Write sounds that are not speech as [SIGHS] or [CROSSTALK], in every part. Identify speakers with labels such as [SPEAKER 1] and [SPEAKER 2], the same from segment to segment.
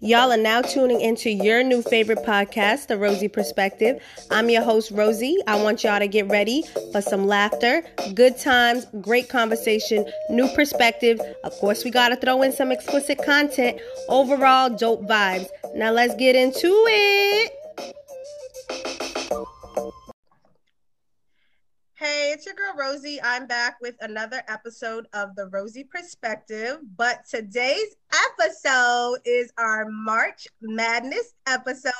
[SPEAKER 1] Y'all are now tuning into your new favorite podcast, The Rosey Perspective. I'm your host, Rosey. I want y'all to get ready for some laughter, good times, great conversation, new perspective. Of course, we got to throw in some explicit content. Overall, dope vibes. Now, let's get into it. Hey, it's your girl Rosey. I'm back with another episode of the Rosey Perspective. But today's episode is our March Madness episode.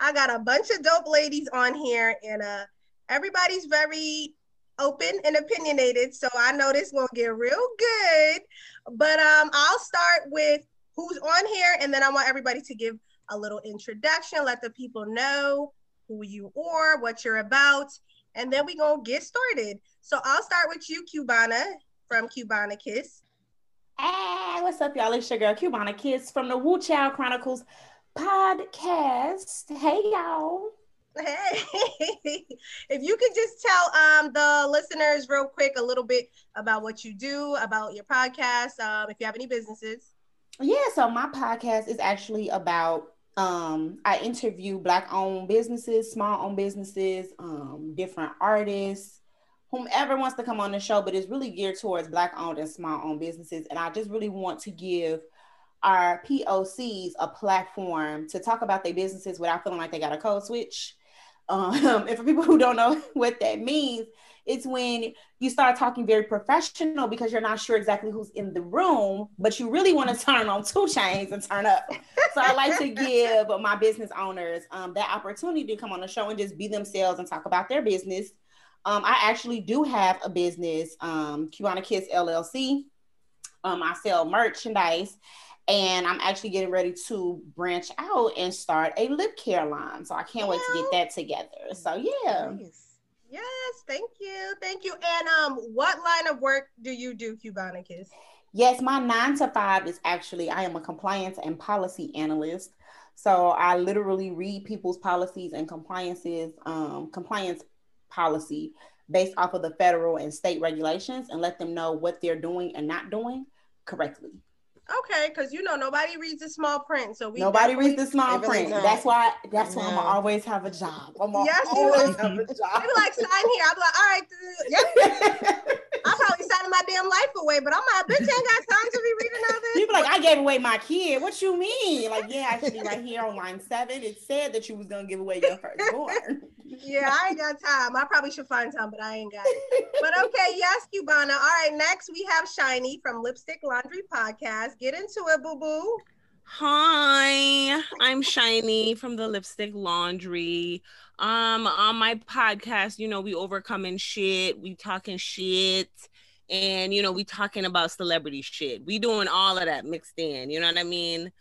[SPEAKER 1] I got a bunch of dope ladies on here, and uh, everybody's very open and opinionated. So I know this won't get real good. But um, I'll start with who's on here, and then I want everybody to give a little introduction, let the people know who you are, what you're about and then we gonna get started. So I'll start with you, Cubana from Cubana Kiss.
[SPEAKER 2] Hey, what's up, y'all? It's your girl Cubana Kiss from the Whew Chile Chronicles podcast. Hey, y'all.
[SPEAKER 1] Hey, [LAUGHS] if you could just tell um, the listeners real quick a little bit about what you do, about your podcast, um, if you have any businesses.
[SPEAKER 2] Yeah, so my podcast is actually about um, I interview black owned businesses, small owned businesses, um, different artists, whomever wants to come on the show, but it's really geared towards black owned and small owned businesses. And I just really want to give our POCs a platform to talk about their businesses without feeling like they got a code switch. [LAUGHS] Um, and for people who don't know [LAUGHS] what that means, it's when you start talking very professional because you're not sure exactly who's in the room, but you really want to [LAUGHS] turn on 2 Chainz and turn up. so I like to give my business owners um, that opportunity to come on the show and just be themselves and talk about their business. Um, I actually do have a business, um, Cubana Kiss LLC. Um, I sell merchandise and I'm actually getting ready to branch out and start a lip care line. So I can't wait to get that together. So yeah. Nice.
[SPEAKER 1] Yes, thank you. Thank you. And um, what line of work do you do, Cubana Kiss?
[SPEAKER 2] Yes, my nine to five is actually I am a compliance and policy analyst. So I literally read people's policies and compliances, um, compliance policy based off of the federal and state regulations and let them know what they're doing and not doing correctly.
[SPEAKER 1] Okay, because you know nobody reads the small print, so we
[SPEAKER 2] nobody reads the small print. That's why. That's why I'm always have a job. I'm yes, always
[SPEAKER 1] have a job. They be like sign here. I'm like, all right, yep. [LAUGHS] I'm probably signing my damn life away, but I'm like, bitch, ain't got time to be reading all this.
[SPEAKER 2] People like, I gave away my kid. What you mean? Like, yeah, actually, right here on line seven, it said that you was gonna give away your firstborn. [LAUGHS]
[SPEAKER 1] yeah, I ain't got time. I probably should find time, but I ain't got it. But okay, [LAUGHS] yes, Cubana. All right, next we have Shyni from Lipstick Laundry Podcast. Get into it, boo boo.
[SPEAKER 3] Hi, I'm Shyni from the Lipstick Laundry. Um, on my podcast, you know, we overcoming shit, we talking shit, and you know, we talking about celebrity shit. We doing all of that mixed in, you know what I mean?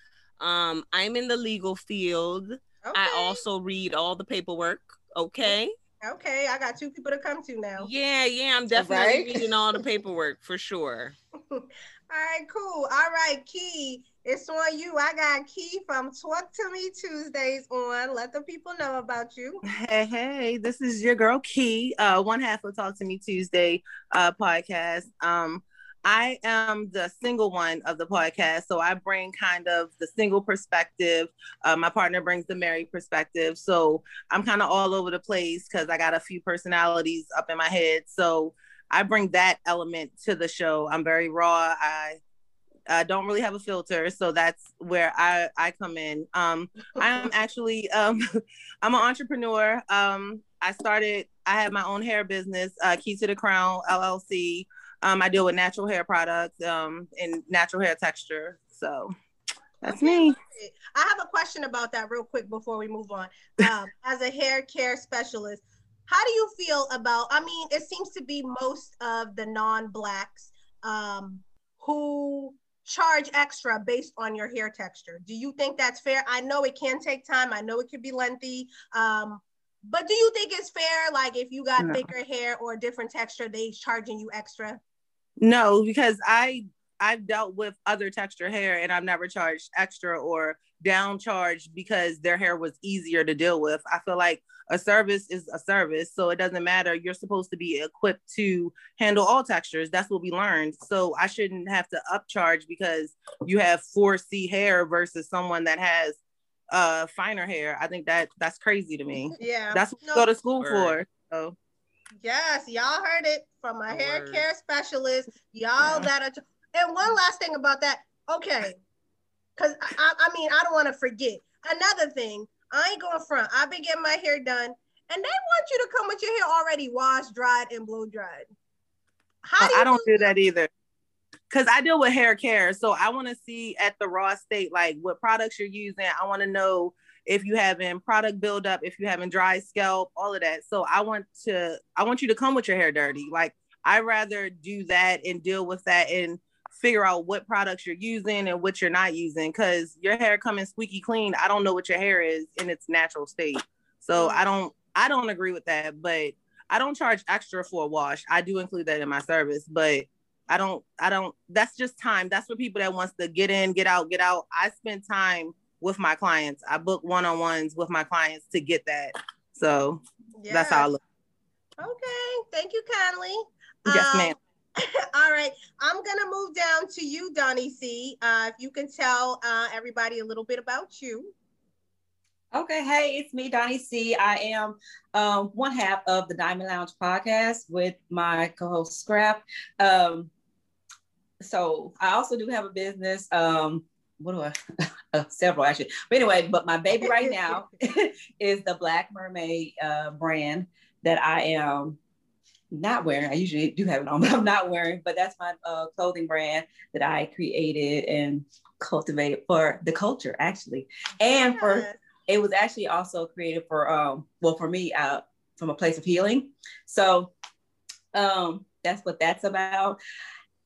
[SPEAKER 3] Um, I'm in the legal field. Okay. I also read all the paperwork. Okay.
[SPEAKER 1] Okay, I got two people to come to now.
[SPEAKER 3] Yeah, yeah, I'm definitely right. reading all the paperwork for sure. [LAUGHS]
[SPEAKER 1] all right, cool. All right, Kee, it's on you. I got Kee from Talk to Me Tuesdays on. Let the people know about you.
[SPEAKER 4] Hey, hey, this is your girl Kee, uh, one half of Talk to Me Tuesday uh, podcast. Um, I am the single one of the podcast. So I bring kind of the single perspective. Uh, my partner brings the married perspective. So I'm kind of all over the place because I got a few personalities up in my head. So I bring that element to the show. I'm very raw. I I don't really have a filter, so that's where I I come in. Um, I am [LAUGHS] actually um, [LAUGHS] I'm an entrepreneur. Um, I started. I have my own hair business, uh, Key to the Crown LLC. Um, I deal with natural hair products um, and natural hair texture. So that's okay. me.
[SPEAKER 1] I have a question about that real quick before we move on. Um, [LAUGHS] as a hair care specialist, how do you feel about? I mean, it seems to be most of the non-blacks um, who charge extra based on your hair texture. Do you think that's fair? I know it can take time. I know it could be lengthy. Um, but do you think it's fair? Like if you got no. thicker hair or different texture, they charging you extra?
[SPEAKER 4] No, because I I've dealt with other texture hair and I've never charged extra or down charged because their hair was easier to deal with. I feel like a service is a service, so it doesn't matter. You're supposed to be equipped to handle all textures. That's what we learned. So I shouldn't have to upcharge because you have 4C hair versus someone that has uh finer hair. I think that that's crazy to me.
[SPEAKER 1] Yeah.
[SPEAKER 4] That's what
[SPEAKER 1] No.
[SPEAKER 4] go to school for. So
[SPEAKER 1] Yes, y'all heard it from a hair
[SPEAKER 3] Word.
[SPEAKER 1] care specialist. Y'all
[SPEAKER 4] Yeah.
[SPEAKER 1] that are. And one last thing about that. Okay, because I, I, mean I don't want to forget another thing. I ain't going front. I've been getting my hair done, and they want you to come with your hair already washed, dried, and blow dried. How do you
[SPEAKER 4] I don't do that either. Cause I deal with hair care. So I want to see at the raw state, like what products you're using. I want to know if you having product buildup, if you having dry scalp, all of that. So I want to, I want you to come with your hair dirty. Like I rather do that and deal with that and figure out what products you're using and what you're not using. Cause your hair coming squeaky clean. I don't know what your hair is in its natural state. So mm. I don't, I don't agree with that. But I don't charge extra for a wash. I do include that in my service, but I don't, I don't, that's just time. That's for people that wants to get in, get out, get out. I spend time with my clients. I book one-on-ones with my clients to get that. So that's how I look.
[SPEAKER 1] Okay, thank you kindly.
[SPEAKER 4] Yes,
[SPEAKER 1] Um,
[SPEAKER 4] ma'am. [LAUGHS]
[SPEAKER 1] All right, I'm gonna move down to you, Donnie C. Uh, if you can tell uh, everybody a little bit about you.
[SPEAKER 5] Okay, hey, it's me, Donnie C. I am um, one half of the Diamond Lounge podcast with my co-host Scrap. Um, so I also do have a business. Um, what do I? Uh, [LAUGHS] several actually. But anyway, but my baby right now [LAUGHS] [LAUGHS] is the Black Mermaid uh, brand that I am not wearing. I usually do have it on, but I'm not wearing. But that's my uh, clothing brand that I created and cultivated for the culture actually, and for it was actually also created for um well for me uh from a place of healing so um that's what that's about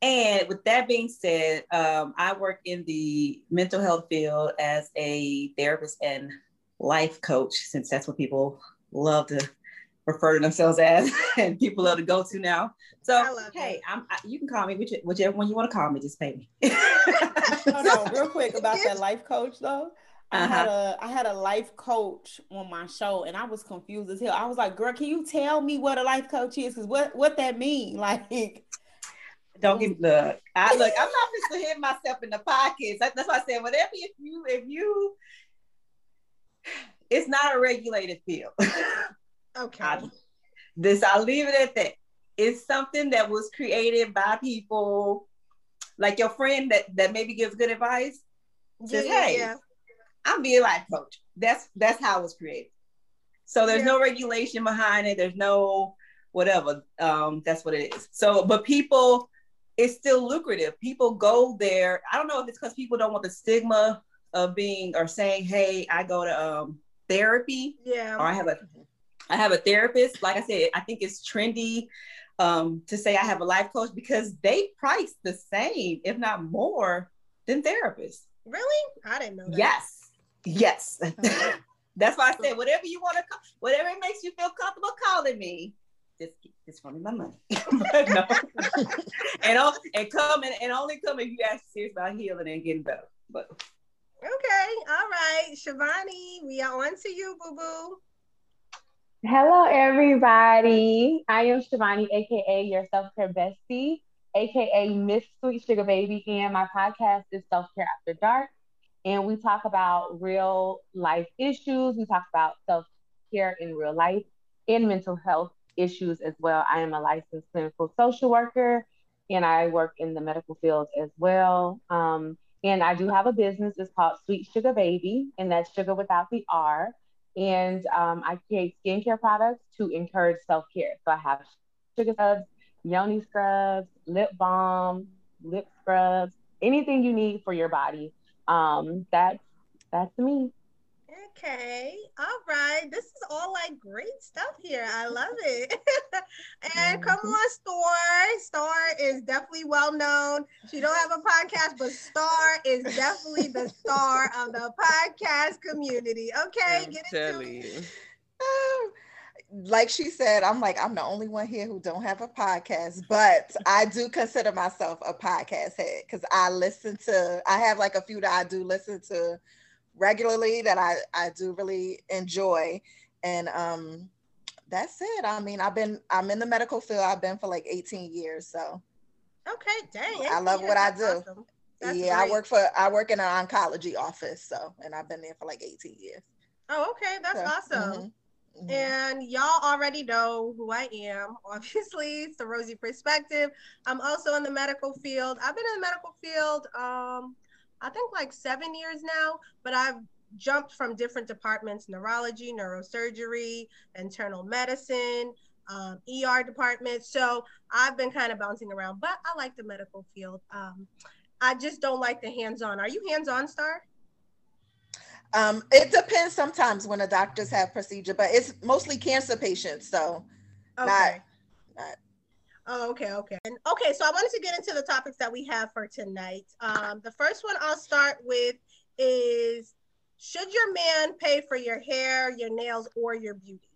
[SPEAKER 5] and with that being said um i work in the mental health field as a therapist and life coach since that's what people love to refer to themselves as [LAUGHS] and people love to go to now so hey i'm I, you can call me which, whichever one you want to call me just pay me [LAUGHS]
[SPEAKER 2] Hold on, real quick about that [LAUGHS] life coach though. I had
[SPEAKER 5] Uh-huh.
[SPEAKER 2] a I had a life coach on my show and I was confused as hell. I was like, girl, can you tell me what a life coach is? Because what what that mean? Like
[SPEAKER 5] Don't give look. I look. I'm not just to hit myself in the pockets. That- That's why I said whatever. If you if you, it's not a regulated field. [LAUGHS]
[SPEAKER 1] Okay.
[SPEAKER 5] I, this I'll leave it at that. It's something that was created by people, like your friend that that maybe gives good advice. says, "Hey, I'm being life coach. That's that's how it was created. So there's no regulation behind it. There's no whatever. Um, that's what it is. So, but people, it's still lucrative. People go there. I don't know if it's because people don't want the stigma of being or saying, "Hey, I go to um, therapy
[SPEAKER 1] Yeah.
[SPEAKER 5] or I have a I have a therapist." Like I said, I think it's trendy um, to say I have a life coach because they price the same, if not more, than therapists.
[SPEAKER 1] Really? I didn't know that.
[SPEAKER 5] Yes. Yes. [LAUGHS] That's why I said whatever you want to call, whatever makes you feel comfortable calling me. Just just for me my money. [LAUGHS] no. and all, and come and, and only come if you ask serious about healing and getting better. But
[SPEAKER 1] Okay. All right. Shivani, we are on to you, boo boo.
[SPEAKER 6] Hello, everybody. I am Shivani, aka your self care bestie, aka Miss Sweet Sugar Baby, and my podcast is Self Care After Dark. And we talk about real life issues. We talk about self care in real life and mental health issues as well. I am a licensed clinical social worker and I work in the medical field as well. Um, and I do have a business. It's called Sweet Sugar Baby, and that's sugar without the R and um, I create skincare products to encourage self care. So I have sugar scrubs, yoni scrubs, lip balm, lip scrubs, anything you need for your body. Um, that's that's me.
[SPEAKER 1] Okay. All right. This is all like great stuff here. I love it. [LAUGHS] and mm-hmm. come on, Star. Star is definitely well known. She don't have a podcast, but Star is definitely the star of the podcast community. Okay,
[SPEAKER 3] I'm
[SPEAKER 1] get into
[SPEAKER 3] telling
[SPEAKER 1] it.
[SPEAKER 3] you. [SIGHS]
[SPEAKER 7] like she said, I'm like, I'm the only one here who don't have a podcast, but I do consider myself a podcast head because I listen to, I have like a few that I do listen to regularly that I, I do really enjoy. And um that's it. I mean, I've been, I'm in the medical field. I've been for like 18 years. So
[SPEAKER 1] Okay, dang.
[SPEAKER 7] I love what I do.
[SPEAKER 1] Awesome.
[SPEAKER 7] yeah,
[SPEAKER 1] great.
[SPEAKER 7] I work for, I work in an oncology office. So, and I've been there for like 18 years.
[SPEAKER 1] Oh, okay, that's
[SPEAKER 7] So,
[SPEAKER 1] awesome.
[SPEAKER 7] mhm, mhm.
[SPEAKER 1] And y'all already know who I am. [LAUGHS] Obviously, it's the Rosey Perspective. I'm also in the medical field. I've been in the medical field, um, I think like seven years now, but I've jumped from different departments neurology, neurosurgery, internal medicine, um, ER department. So I've been kind of bouncing around, but I like the medical field. Um, I just don't like the hands on. Are you hands on, Star?
[SPEAKER 7] Um, it depends sometimes when the doctors have procedure, but it's mostly cancer patients. So
[SPEAKER 1] Okay.
[SPEAKER 7] not-
[SPEAKER 1] Oh, okay, okay. And okay, so I wanted to get into the topics that we have for tonight. Um, the first one I'll start with is should your man pay for your hair, your nails, or your beauty?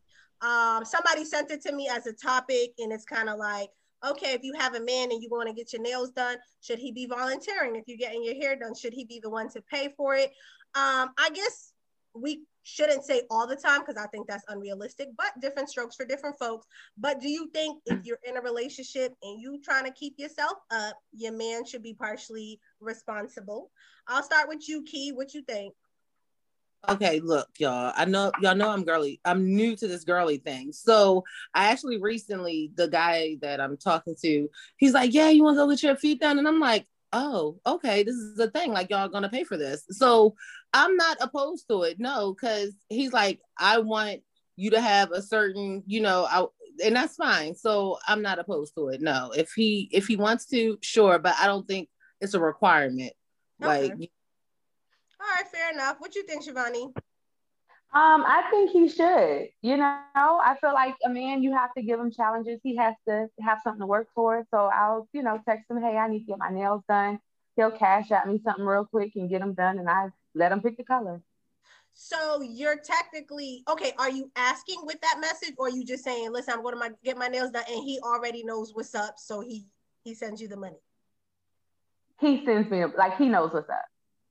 [SPEAKER 1] Um, somebody sent it to me as a topic, and it's kind of like, okay, if you have a man and you want to get your nails done, should he be volunteering? If you're getting your hair done, should he be the one to pay for it? Um, I guess we shouldn't say all the time because I think that's unrealistic, but different strokes for different folks. But do you think if you're in a relationship and you trying to keep yourself up, your man should be partially responsible? I'll start with you, Kee. What you think?
[SPEAKER 4] Okay, look, y'all. I know y'all know I'm girly. I'm new to this girly thing. So I actually recently, the guy that I'm talking to, he's like, Yeah, you want to go get your feet done? And I'm like, Oh, okay, this is the thing. Like, y'all gonna pay for this. So I'm not opposed to it. No, because he's like, I want you to have a certain, you know, I and that's fine. So I'm not opposed to it. No. If he if he wants to, sure, but I don't think it's a requirement. Like
[SPEAKER 1] All right, fair enough. What you think, Shivani?
[SPEAKER 6] Um, I think he should. You know, I feel like a man, you have to give him challenges. He has to have something to work for. So I'll, you know, text him, hey, I need to get my nails done. He'll Cash App me something real quick and get them done, and I let him pick the color.
[SPEAKER 1] So you're technically okay. Are you asking with that message, or are you just saying, "Listen, I'm going to my, get my nails done," and he already knows what's up, so he he sends you the money?
[SPEAKER 6] He sends me like he knows what's up.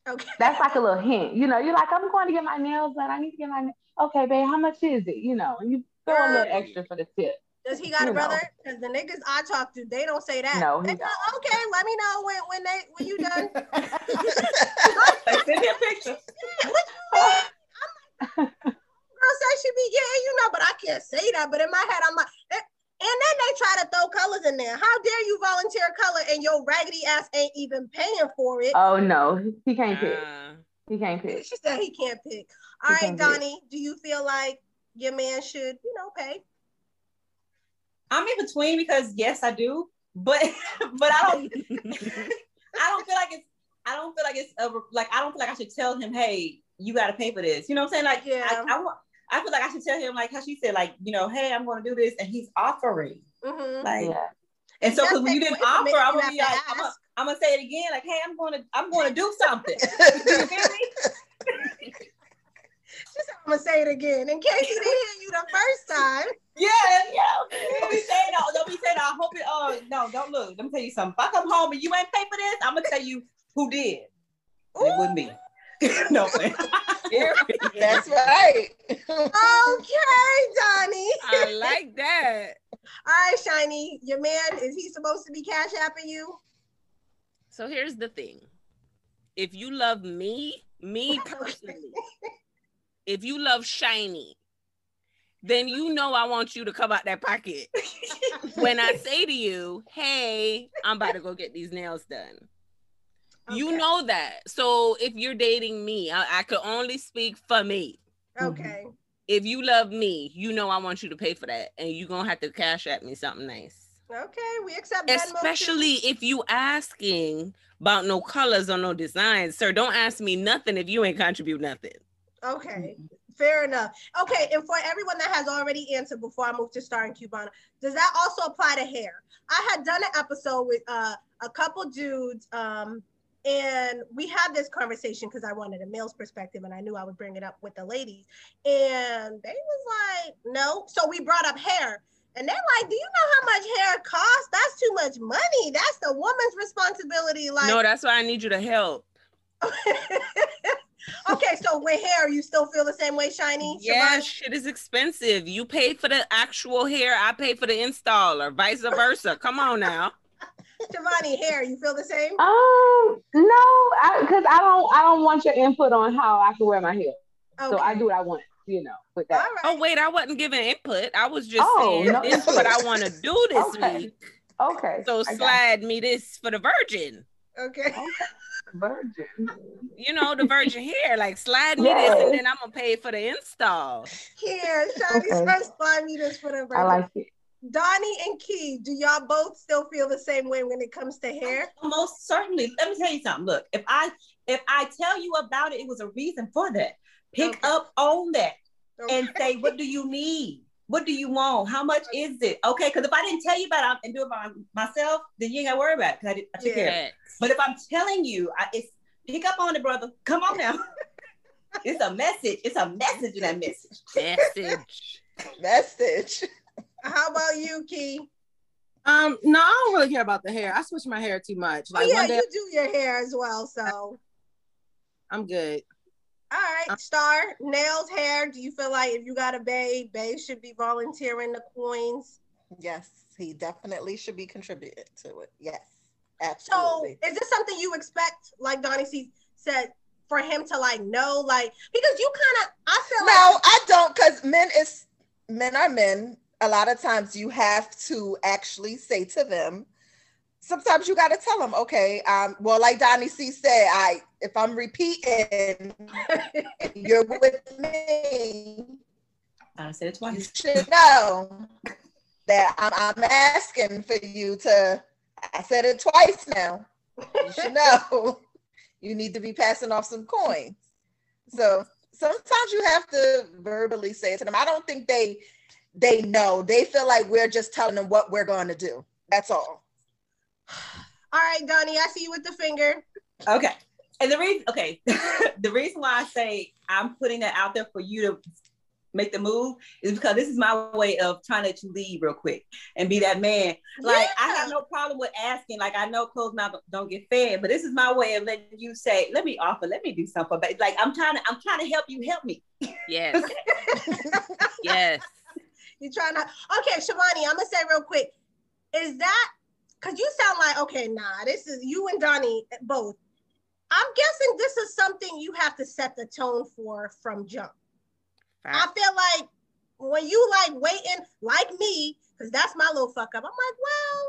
[SPEAKER 1] Okay.
[SPEAKER 6] That's like a little hint. You know, you're like, I'm going to get my nails done. I need to get my na- okay, babe. How much is it? You know, and you throw a little extra for the tip.
[SPEAKER 1] Does he got a
[SPEAKER 6] You know.
[SPEAKER 1] brother? Because the niggas I talk to, they don't say that.
[SPEAKER 6] No, he
[SPEAKER 1] They go, okay, let me know when when they when you done. [LAUGHS]
[SPEAKER 5] Like, send me a picture.
[SPEAKER 1] what you mean? I'm like, [LAUGHS] girl said she be getting you know, but I can't say that. But in my head, I'm like, eh, and then they try to throw colors in there. How dare you volunteer color and your raggedy ass ain't even paying for it?
[SPEAKER 6] Oh no, he can't pick.
[SPEAKER 3] Ah.
[SPEAKER 6] He can't pick.
[SPEAKER 1] She said he can't pick. All right,
[SPEAKER 6] can't pick.
[SPEAKER 1] Donnie, do you feel like your man should, you know, pay?
[SPEAKER 5] I'm in between because yes, I do, but [LAUGHS] but I don't. [LAUGHS] I don't feel like it's. I don't feel like it's a, like I don't feel like I should tell him, hey, you got to pay for this. You know what I'm saying? Like,
[SPEAKER 1] Yeah.
[SPEAKER 5] I, I want. I feel like I should tell him, like how she said, like you know, hey, I'm going to do this, and he's offering.
[SPEAKER 1] Mm-hmm.
[SPEAKER 5] Like,
[SPEAKER 6] Yeah.
[SPEAKER 5] and so because when you didn't offer, I'm gonna be like, I'm gonna. I'm gonna say it again, like, hey, I'm gonna, I'm gonna do something. [LAUGHS] you feel me?
[SPEAKER 1] She I'm gonna say it again in case he didn't hear you the first time.
[SPEAKER 5] Yeah, [LAUGHS] yeah. Don't be saying that. Don't be saying that. I hope it. Oh no, don't look. Let me tell you something. If I come home and you ain't pay for this, I'm gonna tell you who did. And it wasn't me. [LAUGHS] no, man. [LAUGHS]
[SPEAKER 7] That's right.
[SPEAKER 1] Okay, Donnie.
[SPEAKER 3] I like that. [LAUGHS]
[SPEAKER 1] All right, Shyni, your man, is he supposed to be cash apping you?
[SPEAKER 3] So here's the thing. If you love me, me personally, if you love Shyni, then you know I want you to come out that pocket. when I say to you, hey, I'm about to go get these nails done. You know that. So if you're dating me, I, I could only speak for me.
[SPEAKER 1] Okay.
[SPEAKER 3] If you love me, you know I want you to pay for that. And you're gonna have to Cash App me something nice.
[SPEAKER 1] Okay, we accept.
[SPEAKER 3] Especially if you asking about no colors or no designs. Sir, don't ask me nothing if you ain't contribute nothing.
[SPEAKER 1] Okay, fair enough. Okay, and for everyone that has already answered before I move to Star and Cubana, does that also apply to hair? I had done an episode with uh, a couple dudes, um, And we had this conversation because I wanted a male's perspective and I knew I would bring it up with the ladies. And they was like, no. So we brought up hair. And they're like, do you know how much hair costs? That's too much money. That's the woman's responsibility. Like,
[SPEAKER 3] no, that's why I need you to help. [LAUGHS]
[SPEAKER 1] okay, so with hair, you still feel the same way, Shyni?
[SPEAKER 3] Yeah,
[SPEAKER 1] Shabazz?
[SPEAKER 3] shit is expensive. You pay for the actual hair, I pay for the install, or vice versa. Come on now.
[SPEAKER 1] Shivani, hair, you feel the same?
[SPEAKER 6] Um, no, because I, don't, I don't want your input on how I can wear my hair. So I do what I want, you know, with that.
[SPEAKER 1] right.
[SPEAKER 3] Oh wait, I wasn't giving input. I was just
[SPEAKER 6] Oh,
[SPEAKER 3] saying
[SPEAKER 6] no
[SPEAKER 3] this is what I want to [LAUGHS] do this
[SPEAKER 6] Okay.
[SPEAKER 3] week.
[SPEAKER 6] Okay.
[SPEAKER 3] So
[SPEAKER 6] I
[SPEAKER 3] slide me this for the virgin.
[SPEAKER 1] Okay.
[SPEAKER 6] you. Virgin.
[SPEAKER 3] You know, the virgin hair. Like slide me this and then I'm gonna pay for the install.
[SPEAKER 1] Here, Shyni
[SPEAKER 6] Okay.
[SPEAKER 1] first five meters for the virgin.
[SPEAKER 6] I like it.
[SPEAKER 1] Donnie and Kee, do y'all both still feel the same way when it comes to hair?
[SPEAKER 5] Most certainly. Let me tell you something. Look, if I if I tell you about it, it was a reason for that. Pick
[SPEAKER 1] Okay.
[SPEAKER 5] up on that and say, what do you need? What do you want? How much is it? Okay, because if I didn't tell you about it and do it by myself, then you ain't gotta worry about it because I, did, I took care of it. But if I'm telling you, I, it's pick up on it, brother. Come on now. [LAUGHS] it's a message. It's a message in that message.
[SPEAKER 3] Message.
[SPEAKER 7] Message.
[SPEAKER 1] How about you, Kee?
[SPEAKER 4] Um, no, I don't really care about the hair. I switch my hair too much.
[SPEAKER 1] Oh
[SPEAKER 4] Like
[SPEAKER 1] yeah,
[SPEAKER 4] one day
[SPEAKER 1] you do your hair as well. So,
[SPEAKER 4] I'm good.
[SPEAKER 1] all right, Star nails, hair. Do you feel like if you got a bae, bae should be volunteering the coins?
[SPEAKER 7] Yes, he definitely should be contributing to it. Yes, absolutely.
[SPEAKER 1] So,
[SPEAKER 7] absolutely.
[SPEAKER 1] is this something you expect, like Donnie C said, for him to like know, like because you kind of, I feel
[SPEAKER 7] no,
[SPEAKER 1] like
[SPEAKER 7] I don't, because men is men are men. A lot of times you have to actually say to them. Sometimes you got to tell them, okay. Um, well, like Donnie C said, I if I'm repeating, [LAUGHS] you're with me.
[SPEAKER 5] I said it twice.
[SPEAKER 7] You should know that I'm, I'm asking for you to. I said it twice now. You should know. [LAUGHS] you need to be passing off some coins. So sometimes you have to verbally say it to them. I don't think they they know. They feel like we're just telling them what we're going to do. That's all. [SIGHS]
[SPEAKER 1] all right, Donnie, I see you with the finger.
[SPEAKER 5] Okay. And the reason, okay, [LAUGHS] the reason why I say I'm putting that out there for you to make the move is because this is my way of trying to let you leave real quick and be that man. Like I have no problem with asking. Like I know closed mouth don't get fed, but this is my way of letting you say, "Let me offer, let me do something." But like I'm trying to, I'm trying to help you help me.
[SPEAKER 3] Yes. [LAUGHS] yes.
[SPEAKER 1] You trying to okay, Shivani, I'm gonna say real quick. Is that because you sound like okay, nah, this is you and Donnie both. I'm guessing this is something you have to set the tone for from jump. I feel like when you like waiting, like me, because that's my little fuck up. I'm like, well,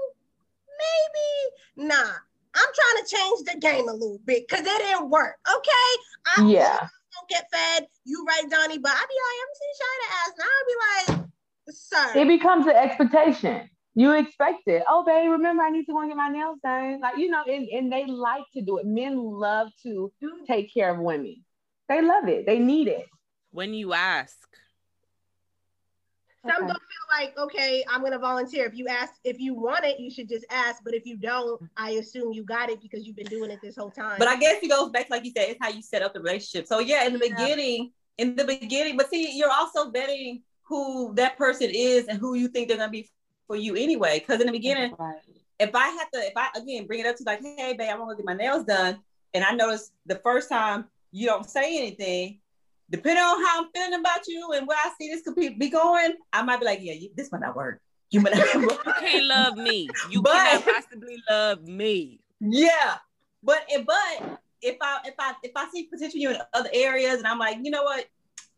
[SPEAKER 1] maybe nah. I'm trying to change the game a little bit because it didn't work. Okay, I
[SPEAKER 6] Yeah.
[SPEAKER 1] don't get fed. You right, Donnie, but I'd be like, I'm seeing Shina ass, and I'd be like, sir.
[SPEAKER 6] It becomes an expectation. You expect it. Oh, babe, remember I need to go and get my nails done. Like, you know, and, and they like to do it. Men love to mm. take care of women. They love it. They need it.
[SPEAKER 3] When you ask.
[SPEAKER 1] Some
[SPEAKER 6] Okay.
[SPEAKER 1] don't feel like, okay, I'm gonna volunteer. If you ask, if you want it, you should just ask. But if you don't, I assume you got it because you've been doing it this whole time.
[SPEAKER 5] But I guess it goes back to like you said, it's how you set up the relationship. So yeah, in the
[SPEAKER 1] Yeah.
[SPEAKER 5] beginning, in the beginning, but see, you're also vetting who that person is and who you think they're gonna be for you anyway. Because in the beginning,
[SPEAKER 6] Right.
[SPEAKER 5] if I have to, if I again bring it up to like, hey, babe, I want to get my nails done, and I notice the first time you don't say anything, depending on how I'm feeling about you and where I see this could be, be going, I might be like, yeah, you, this might not work. You might not
[SPEAKER 3] You [LAUGHS] can't love me. You
[SPEAKER 5] But-
[SPEAKER 3] cannot possibly love me.
[SPEAKER 5] yeah, but if but if I if I if I see potential you in other areas, and I'm like, you know what?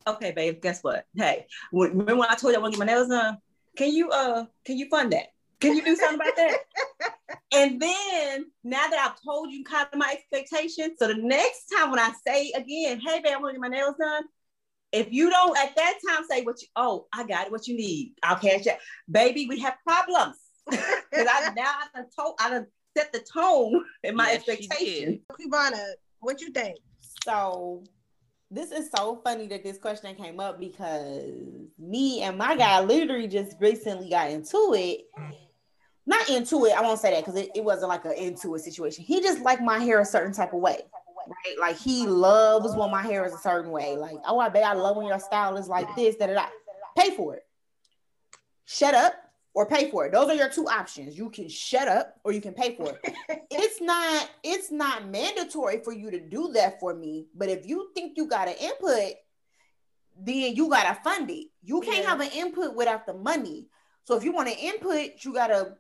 [SPEAKER 5] Okay, babe, guess what? Hey, when- remember when I told you I want to get my nails done? Can you uh can you fund that? Can you do something about that? [LAUGHS] and then now that I've told you kind of my expectations, so the next time when I say again, hey babe, I want to get my nails done. If you don't at that time say what you oh, I got it, what you need, I'll cash it. Baby, we have problems. [LAUGHS] Because I now I done told I done set the tone in my
[SPEAKER 3] Yes, she
[SPEAKER 5] expectations.
[SPEAKER 1] Ivana, what you think?
[SPEAKER 2] So this is so funny that this question came up because me and my guy literally just recently got into it. not into it. I won't say that because it, it wasn't like an into it situation. He just liked my hair a certain type of way. Right? Like he loves when my hair is a certain way. Like, oh, I bet I love when your style is like this, that, I Pay for it. Shut up or pay for it. Those are your two options. You can shut up or you can pay for it. [LAUGHS] it's not it's not mandatory for you to do that for me, but if you think you got an input, then you got to fund it. You can't yeah. have an input without the money. So if you want an input, you got to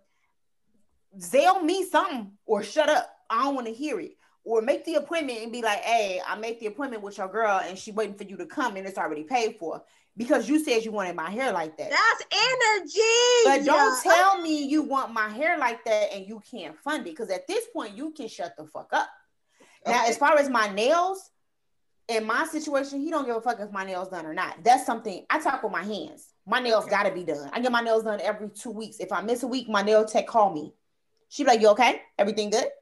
[SPEAKER 2] Zelle me something or shut up. I don't want to hear it. Or make the appointment and be like, hey, I make the appointment with your girl and she waiting for you to come and it's already paid for because you said you wanted my hair like that.
[SPEAKER 1] That's energy.
[SPEAKER 2] But don't tell me you want my hair like that and you can't fund it. Because at this point, you can shut the fuck up. Okay. Now, as far as my nails, in my situation, he don't give a fuck if my nails done or not. That's something I talk with my hands. My nails okay. gotta be done. I get my nails done every two weeks. If I miss a week, my nail tech call me. She be like, "You okay? Everything good?" [LAUGHS]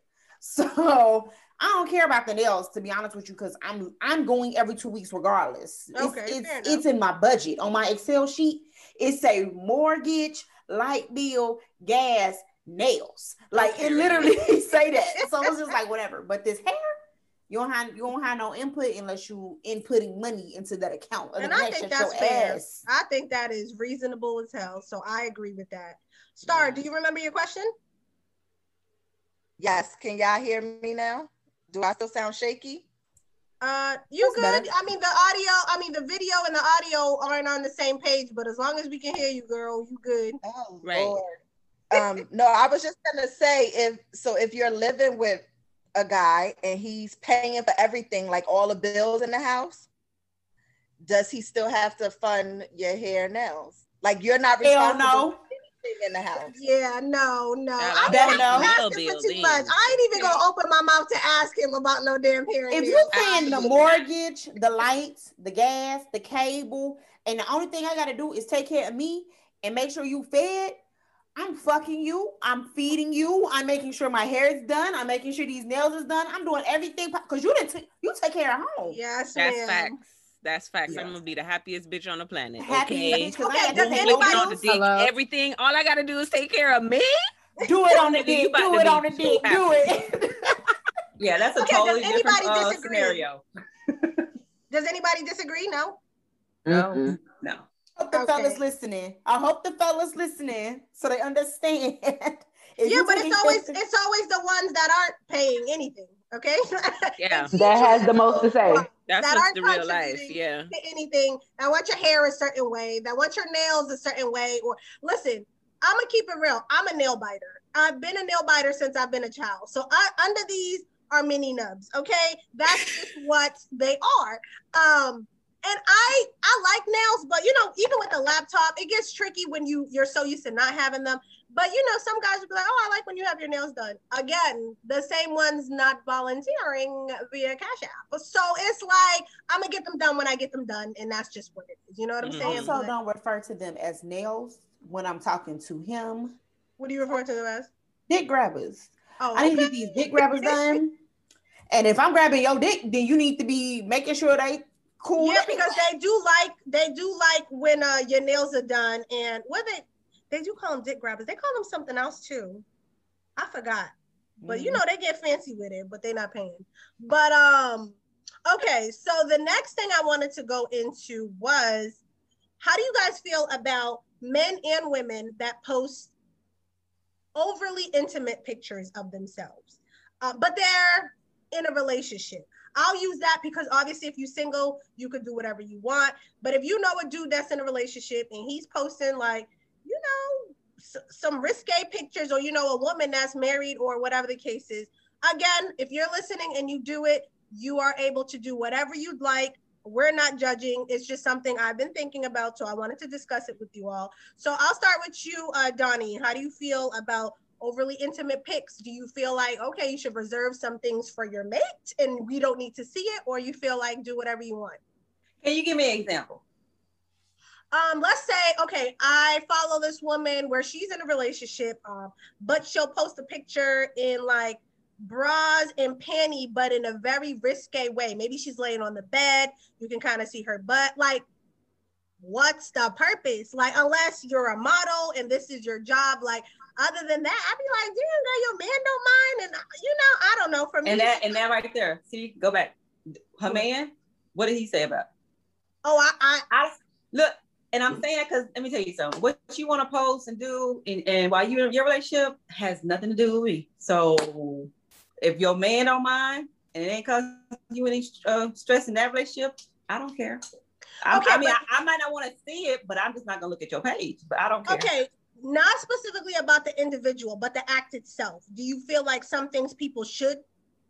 [SPEAKER 2] So I don't care about the nails to be honest with you because I'm I'm going every two weeks regardless. Okay, it's it's, it's, in my budget on my Excel sheet. It's a mortgage, light bill, gas, nails. Like it literally [LAUGHS] say that. [LAUGHS] So it's just like whatever. But this hair, you don't have you don't have no input unless you inputting money into that account.
[SPEAKER 1] And I think that's fair. Ass. I think that is reasonable as hell. So I agree with that. Star, do you remember your question?
[SPEAKER 7] Yes. Can y'all hear me now? Do I still sound shaky?
[SPEAKER 1] Uh, you That's good. Better. I mean, the audio, I mean, the video and the audio aren't on the same page, but as long as we can hear you, girl, you good.
[SPEAKER 7] Oh, right. Lord. um, [LAUGHS] no, I was just gonna say if so, if you're living with a guy and he's paying for everything, like all the bills in the house, does he still have to fund your hair nails? Like you're not responsible. Hell no in the house.
[SPEAKER 1] Yeah, no, no. I don't know. too much. I ain't even gonna open my mouth to ask him about no damn hearing.
[SPEAKER 2] If you're paying the mortgage, the lights, the gas, the cable, and the only thing I gotta do is take care of me and make sure you fed. I'm fucking you. I'm feeding you. I'm making sure my hair is done. I'm making sure these nails is done. I'm doing everything because you didn't. T- you take care of home.
[SPEAKER 1] Yes,
[SPEAKER 3] that's
[SPEAKER 1] ma'am.
[SPEAKER 3] facts. That's facts. Yeah. I'm gonna be the happiest bitch on the planet.
[SPEAKER 2] Happy
[SPEAKER 3] okay.
[SPEAKER 2] Bitch, okay. Does anybody
[SPEAKER 3] everything? All I gotta do is take care of me.
[SPEAKER 2] Do it on the dick. Do it on the dick. Do it.
[SPEAKER 5] yeah, that's a okay, totally different uh, scenario.
[SPEAKER 1] does anybody disagree? No.
[SPEAKER 5] No. Mm-hmm. No.
[SPEAKER 2] I hope the okay. fellas listening. I hope the fellas listening so they understand. [LAUGHS]
[SPEAKER 1] yeah, but it's always it's always the ones that aren't paying anything. Okay. [LAUGHS]
[SPEAKER 3] Yeah.
[SPEAKER 6] that has the most to say.
[SPEAKER 3] That's that the real life. Yeah.
[SPEAKER 1] anything. I want your hair a certain way. I want your nails a certain way. Or listen, I'm gonna keep it real. I'm a nail biter. I've been a nail biter since I've been a child. So I, under these are mini nubs. Okay, that's just [LAUGHS] what they are. Um, and I I like nails, but you know, even with the laptop, it gets tricky when you you're so used to not having them. But you know, some guys would be like, "Oh, I like when you have your nails done." Again, the same ones not volunteering via Cash App. So it's like I'm gonna get them done when I get them done, and that's just what it is. You know what I'm mm-hmm. saying?
[SPEAKER 2] Also, but, don't refer to them as nails when I'm talking to him.
[SPEAKER 1] What do you refer to them as?
[SPEAKER 2] Dick grabbers. Oh, okay. I need to get these dick grabbers done. And if I'm grabbing your dick, then you need to be making sure they cool.
[SPEAKER 1] Yeah, because they do like they do like when uh your nails are done and what they they do call them dick grabbers. They call them something else too. I forgot. But mm-hmm. you know they get fancy with it, but they're not paying. But um okay, so the next thing I wanted to go into was how do you guys feel about men and women that post overly intimate pictures of themselves, uh, but they're in a relationship? I'll use that because obviously, if you're single, you could do whatever you want. But if you know a dude that's in a relationship and he's posting like you know, s- some risque pictures or, you know, a woman that's married or whatever the case is. Again, if you're listening and you do it, you are able to do whatever you'd like. We're not judging. It's just something I've been thinking about. So I wanted to discuss it with you all. So I'll start with you, uh, Donnie. How do you feel about overly intimate pics? Do you feel like, okay, you should reserve some things for your mate and we don't need to see it? Or you feel like do whatever you want?
[SPEAKER 5] Can you give me an example?
[SPEAKER 1] Um, let's say, okay, I follow this woman where she's in a relationship, um, but she'll post a picture in like bras and panty, but in a very risque way. Maybe she's laying on the bed. You can kind of see her butt. Like, what's the purpose? Like, unless you're a model and this is your job, like other than that, I'd be like, you know, your man don't mind. And you know, I don't know. For me,
[SPEAKER 5] and that and that right there. See, go back. Her man, what did he say about?
[SPEAKER 1] Oh, I, I,
[SPEAKER 5] I look, and I'm saying that because let me tell you something. What you want to post and do, and, and while you're in your relationship, has nothing to do with me. So if your man don't mind and it ain't causing you any uh, stress in that relationship, I don't care. I,
[SPEAKER 1] Okay,
[SPEAKER 5] I mean, I, I might not want to see it, but I'm just not gonna look at your page. But I don't care.
[SPEAKER 1] okay, not specifically about the individual, but the act itself. Do you feel like some things people should?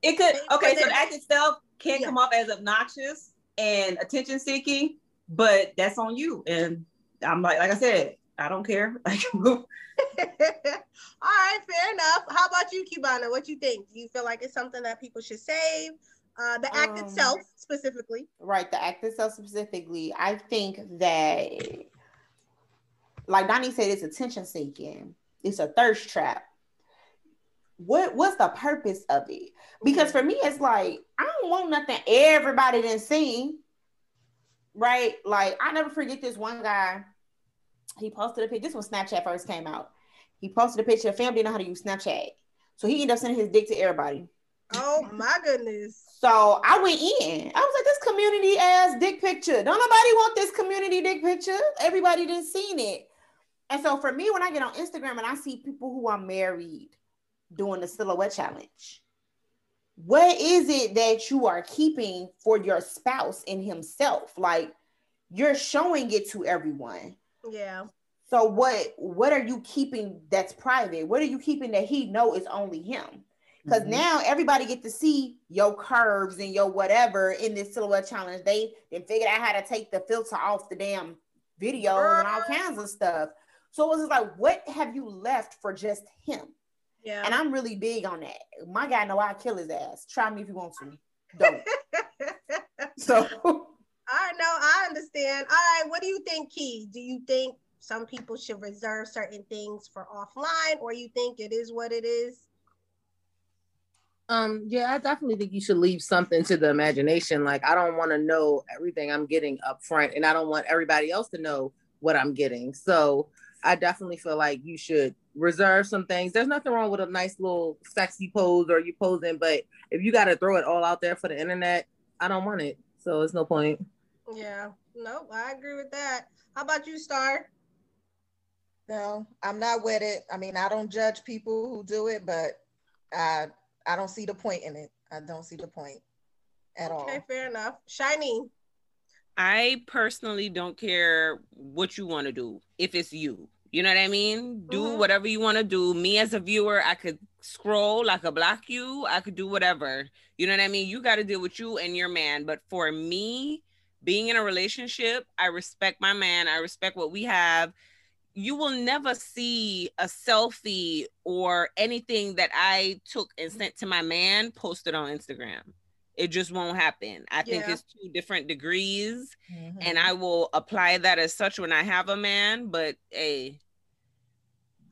[SPEAKER 5] It could okay, so the act itself can
[SPEAKER 1] Yeah.
[SPEAKER 5] come off as obnoxious and attention seeking, but that's on you. And I'm like, like I said, I don't care. [LAUGHS] [LAUGHS]
[SPEAKER 1] All right, fair enough. How about you, Cubana? What you think? Do you feel like it's something that people should save? Uh, the act
[SPEAKER 2] Um,
[SPEAKER 1] itself, specifically.
[SPEAKER 2] right the act itself specifically i think that like donnie said it's attention seeking it's a thirst trap what what's the purpose of it because for me it's like i don't want nothing everybody didn't see right like i never forget this one guy he posted a picture this was snapchat first came out he posted a picture of family didn't know how to use snapchat so he ended up sending his dick to everybody
[SPEAKER 1] Oh my goodness.
[SPEAKER 2] so I went in. I was like, this community ass dick picture. Don't nobody want this community dick picture. Everybody didn't seen it. And so for me, when I get on Instagram and I see people who are married doing the silhouette challenge, what is it that you are keeping for your spouse and himself? Like you're showing it to everyone.
[SPEAKER 1] Yeah.
[SPEAKER 2] So what what are you keeping that's private? What are you keeping that he know is only him? Because
[SPEAKER 5] Mhm.
[SPEAKER 2] now everybody get to see your curves and your whatever in this silhouette challenge. They then figured out how to take the filter off the damn video and all kinds of stuff. So it was like, what have you left for just him?
[SPEAKER 1] Yeah.
[SPEAKER 2] And I'm really big on that. My guy know I kill his ass. Try me if you want to. Don't. [LAUGHS] so
[SPEAKER 1] I know, I understand. All right, what do you think, Kee? Do you think some people should reserve certain things for offline, or you think it is what it is?
[SPEAKER 4] Um, yeah, I definitely think you should leave something to the imagination. Like, I don't want to know everything I'm getting up front, and I don't want everybody else to know what I'm getting. So, I definitely feel like you should reserve some things. There's nothing wrong with a nice little sexy pose or you posing, but if you got to throw it all out there for the internet, I don't want it. So, it's no point.
[SPEAKER 1] Yeah. Nope, I agree with that. How about you, Star?
[SPEAKER 7] No, I'm not with it. I mean, I don't judge people who do it, but I I don't see the point in it. I don't see the point at
[SPEAKER 1] Okay,
[SPEAKER 7] all.
[SPEAKER 1] Okay, fair enough. Shyni.
[SPEAKER 3] I personally don't care what you want to do if it's you. You know what I mean? Do
[SPEAKER 1] Mhm.
[SPEAKER 3] whatever you want to do. Me as a viewer, I could scroll, I could block you, I could do whatever. You know what I mean? You got to deal with you and your man. But for me, being in a relationship, I respect my man, I respect what we have. You will never see a selfie or anything that I took and sent to my man posted on Instagram. It just won't happen. I think
[SPEAKER 1] Yeah.
[SPEAKER 3] it's two different degrees
[SPEAKER 7] Mhm.
[SPEAKER 3] and I will apply that as such when I have a man. But hey,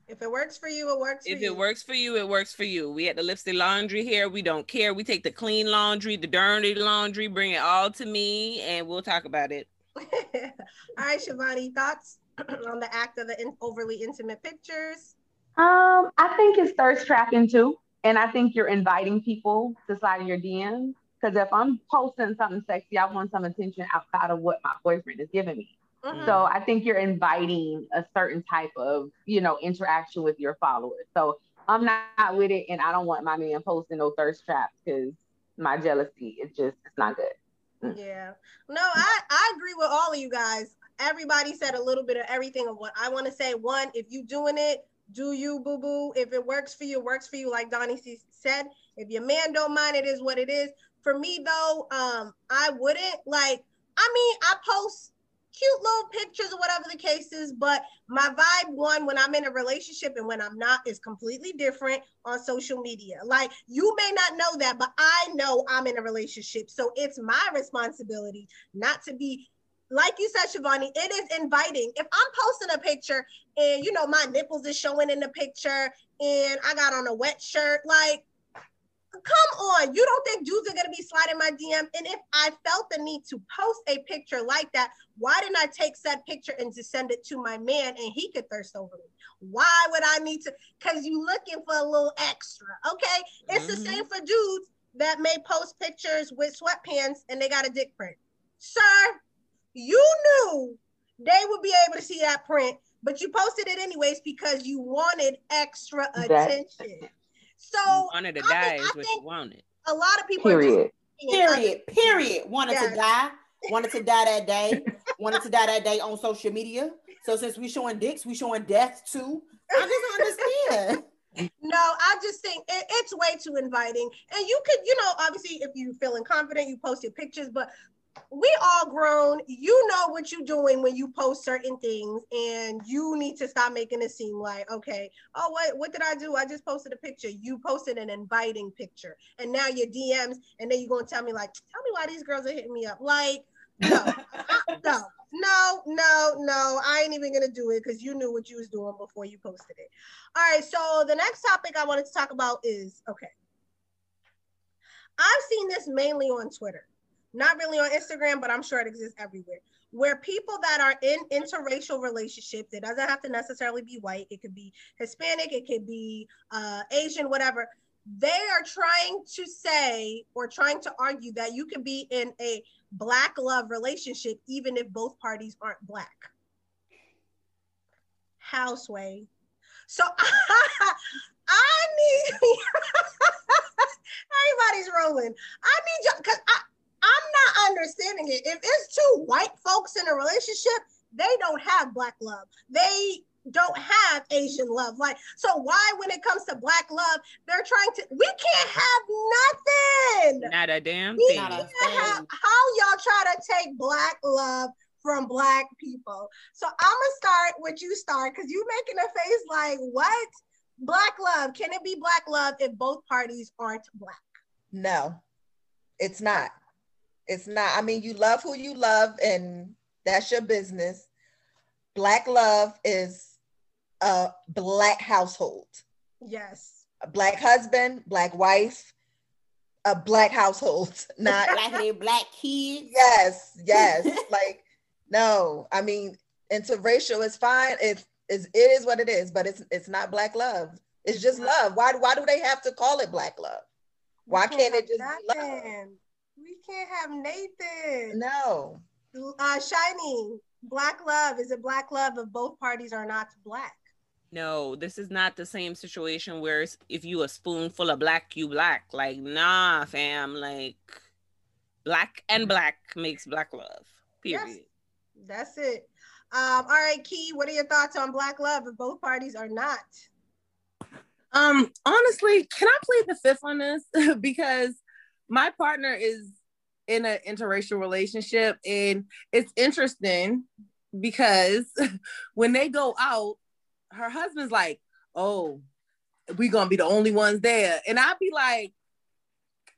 [SPEAKER 1] If it works for you, it works for
[SPEAKER 3] if
[SPEAKER 1] you.
[SPEAKER 3] it works for you, it works for you. We at the lipstick laundry here. We don't care. We take the clean laundry, the dirty laundry, bring it all to me, and we'll talk about it. [LAUGHS]
[SPEAKER 1] All right, Shivani, thoughts [CLEARS THROAT] on the act of the in- overly intimate pictures?
[SPEAKER 6] Um, I think it's thirst trapping too, and I think you're inviting people to slide in your DMs. Because if I'm posting something sexy, I want some attention outside of what my boyfriend is giving me.
[SPEAKER 1] Mhm.
[SPEAKER 6] So I think you're inviting a certain type of, you know, interaction with your followers. So I'm not with it, and I don't want my man posting no thirst traps because my jealousy is just it's not good.
[SPEAKER 1] Yeah. No, I, I agree with all of you guys. Everybody said a little bit of everything of what I want to say. One, if you doing it, do you boo boo. If it works for you, it works for you. Like Donnie C said, if your man don't mind, it is what it is. For me though, um, I wouldn't like. I mean, I post cute little pictures or whatever the case is, but my vibe one when I'm in a relationship and when I'm not is completely different on social media. Like you may not know that, but I know I'm in a relationship. So it's my responsibility not to be like you said, Shivani, it is inviting. If I'm posting a picture and you know my nipples is showing in the picture and I got on a wet shirt, like come on. You don't think dudes are gonna be sliding my DM? And if I felt the need to post a picture like that, why didn't I take said picture and just send it to my man and he could thirst over me? Why would I need to? Because you looking for a little extra. Okay. It's mm-hmm. the same for dudes that may post pictures with sweatpants and they got a dick print. Sir, you knew they would be able to see that print, but you posted it anyways because you wanted extra attention. So
[SPEAKER 3] you wanted to die is what you wanted.
[SPEAKER 1] A lot of people
[SPEAKER 2] period. Period. Period. Wanted yes. to die. Wanted to die that day. [LAUGHS] wanted to die that day on social media. So since we showing dicks, we showing death too. I just understand. [LAUGHS] [LAUGHS]
[SPEAKER 1] no, I just think it, it's way too inviting. And you could, you know, obviously, if you're feeling confident, you post your pictures, but we all grown. You know what you're doing when you post certain things, and you need to stop making it seem like, okay, oh, what what did I do? I just posted a picture. You posted an inviting picture, and now your DMs, and then you're gonna tell me like, tell me why these girls are hitting me up. Like, no, [LAUGHS] no, no, no, no. I ain't even gonna do it because you knew what you was doing before you posted it. All right. So the next topic I wanted to talk about is okay. I've seen this mainly on Twitter not really on Instagram, but I'm sure it exists everywhere. Where people that are in interracial relationships, it doesn't have to necessarily be white, it could be Hispanic, it could be uh, Asian, whatever. They are trying to say or trying to argue that you can be in a black love relationship even if both parties aren't black. Houseway. So [LAUGHS] I, need [LAUGHS] everybody's rolling. I need you because I I'm not understanding it. If it's two white folks in a relationship, they don't have black love. They don't have Asian love. Like, so why, when it comes to black love, they're trying to, we can't have nothing.
[SPEAKER 3] Not a damn
[SPEAKER 1] we
[SPEAKER 3] thing.
[SPEAKER 1] Have, how y'all try to take black love from black people? So I'm gonna start with you, start, because you making a face like, what? Black love. Can it be black love if both parties aren't black?
[SPEAKER 7] No, it's not. It's not. I mean, you love who you love, and that's your business. Black love is a black household.
[SPEAKER 1] Yes.
[SPEAKER 7] A black husband, black wife, a black household, [LAUGHS] not
[SPEAKER 2] black black kids.
[SPEAKER 7] Yes, yes. [LAUGHS] like, no, I mean, interracial is fine. It's, it's it is what it is, but it's it's not black love. It's just love. Why why do they have to call it black love? Why can't it just be love?
[SPEAKER 1] We can't have Nathan.
[SPEAKER 7] No.
[SPEAKER 1] Uh, Shyni, black love. Is it black love if both parties are not black?
[SPEAKER 3] No, this is not the same situation where if you a spoonful of black, you black. Like, nah, fam. Like, black and black makes black love. Period. Yes,
[SPEAKER 1] that's it. Um, all right, Kee, what are your thoughts on black love if both parties are not?
[SPEAKER 4] Um, honestly, can I plead the fifth on this? [LAUGHS] because my partner is in an interracial relationship and it's interesting because [LAUGHS] when they go out her husband's like oh we gonna be the only ones there and i'd be like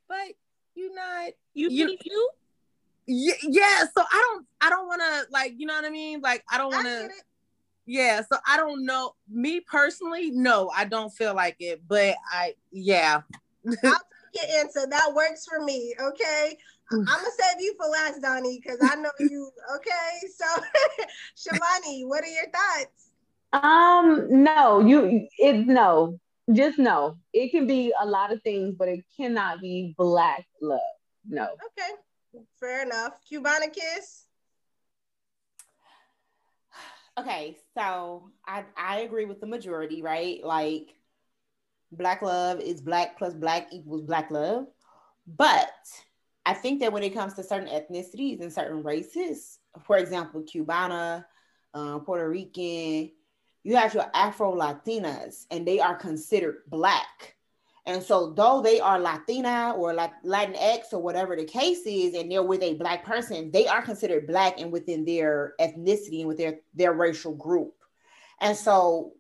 [SPEAKER 4] but you not
[SPEAKER 3] you you, you?
[SPEAKER 4] Yeah, yeah so i don't i don't want to like you know what i mean like i don't want to yeah so i don't know me personally no i don't feel like it but i yeah [LAUGHS]
[SPEAKER 1] your answer. That works for me. Okay. I'm gonna save you for last, Donnie, because I know you. Okay, [LAUGHS] so Shavonne, what are your thoughts?
[SPEAKER 6] Um, no, you it no, just no. It can be a lot of things, but it cannot be black love. No.
[SPEAKER 1] Okay, fair enough. Cubana Kiss.
[SPEAKER 2] Okay, so I I agree with the majority, right? Like black love is black plus black equals black love. But I think that when it comes to certain ethnicities and certain races, for example, Cubana, uh, Puerto Rican, you have your Afro Latinas, and they are considered black. And so, though they are Latina or Latinx or whatever the case is, and they're with a black person, they are considered black and within their ethnicity and with their, their racial group. And so,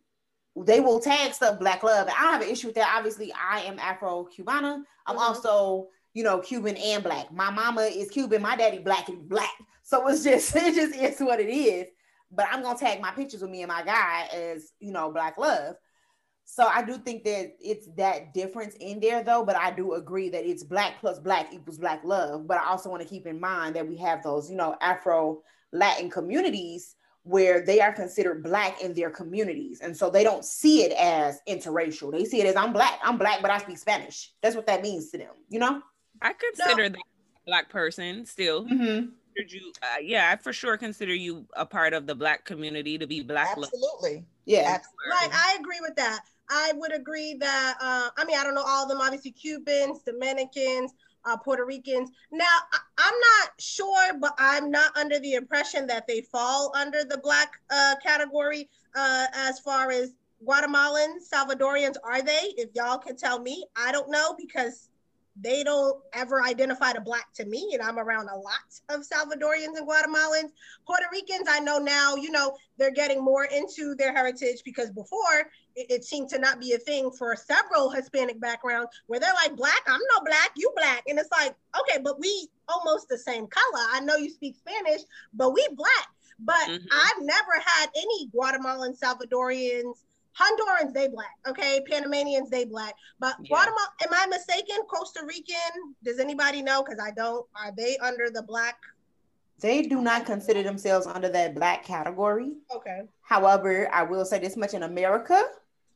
[SPEAKER 2] they will tag stuff black love. And I don't have an issue with that. Obviously, I am Afro Cubana. I'm mm-hmm. also, you know, Cuban and black. My mama is Cuban, my daddy black and black. So it's just [LAUGHS] it just is what it is. But I'm gonna tag my pictures with me and my guy as you know, black love. So I do think that it's that difference in there though, but I do agree that it's black plus black equals black love. But I also want to keep in mind that we have those, you know, Afro Latin communities where they are considered black in their communities. And so they don't see it as interracial. They see it as I'm black, I'm black, but I speak Spanish. That's what that means to them, you know?
[SPEAKER 3] I consider no. that black person still.
[SPEAKER 2] Mm-hmm.
[SPEAKER 3] You, uh, yeah, I for sure consider you a part of the black community to be black.
[SPEAKER 7] Absolutely.
[SPEAKER 2] Love. Yeah.
[SPEAKER 7] Absolutely.
[SPEAKER 1] Right. I agree with that. I would agree that, uh, I mean, I don't know all of them, obviously Cubans, Dominicans, uh, Puerto Ricans. Now, I- am not sure, but I'm not under the impression that they fall under the Black uh, category uh, as far as Guatemalans, Salvadorians, are they? If y'all can tell me, I don't know because they don't ever identify the black to me and i'm around a lot of salvadorians and guatemalans. Puerto ricans i know now you know they're getting more into their heritage because before it, it, seemed to not be a thing for several hispanic backgrounds where they're like black i'm no black you black. And it's like okay but we almost the same color. I know you speak spanish but we black. But mm-hmm. i've never had any guatemalan salvadorians Hondurans, they black. Okay, Panamanians, they black. But yeah. Guatemala, am I mistaken? Costa Rican? Does anybody know? Because I don't. Are they under the black?
[SPEAKER 2] They do not consider themselves under that black category.
[SPEAKER 1] Okay.
[SPEAKER 2] However, I will say this much: in America,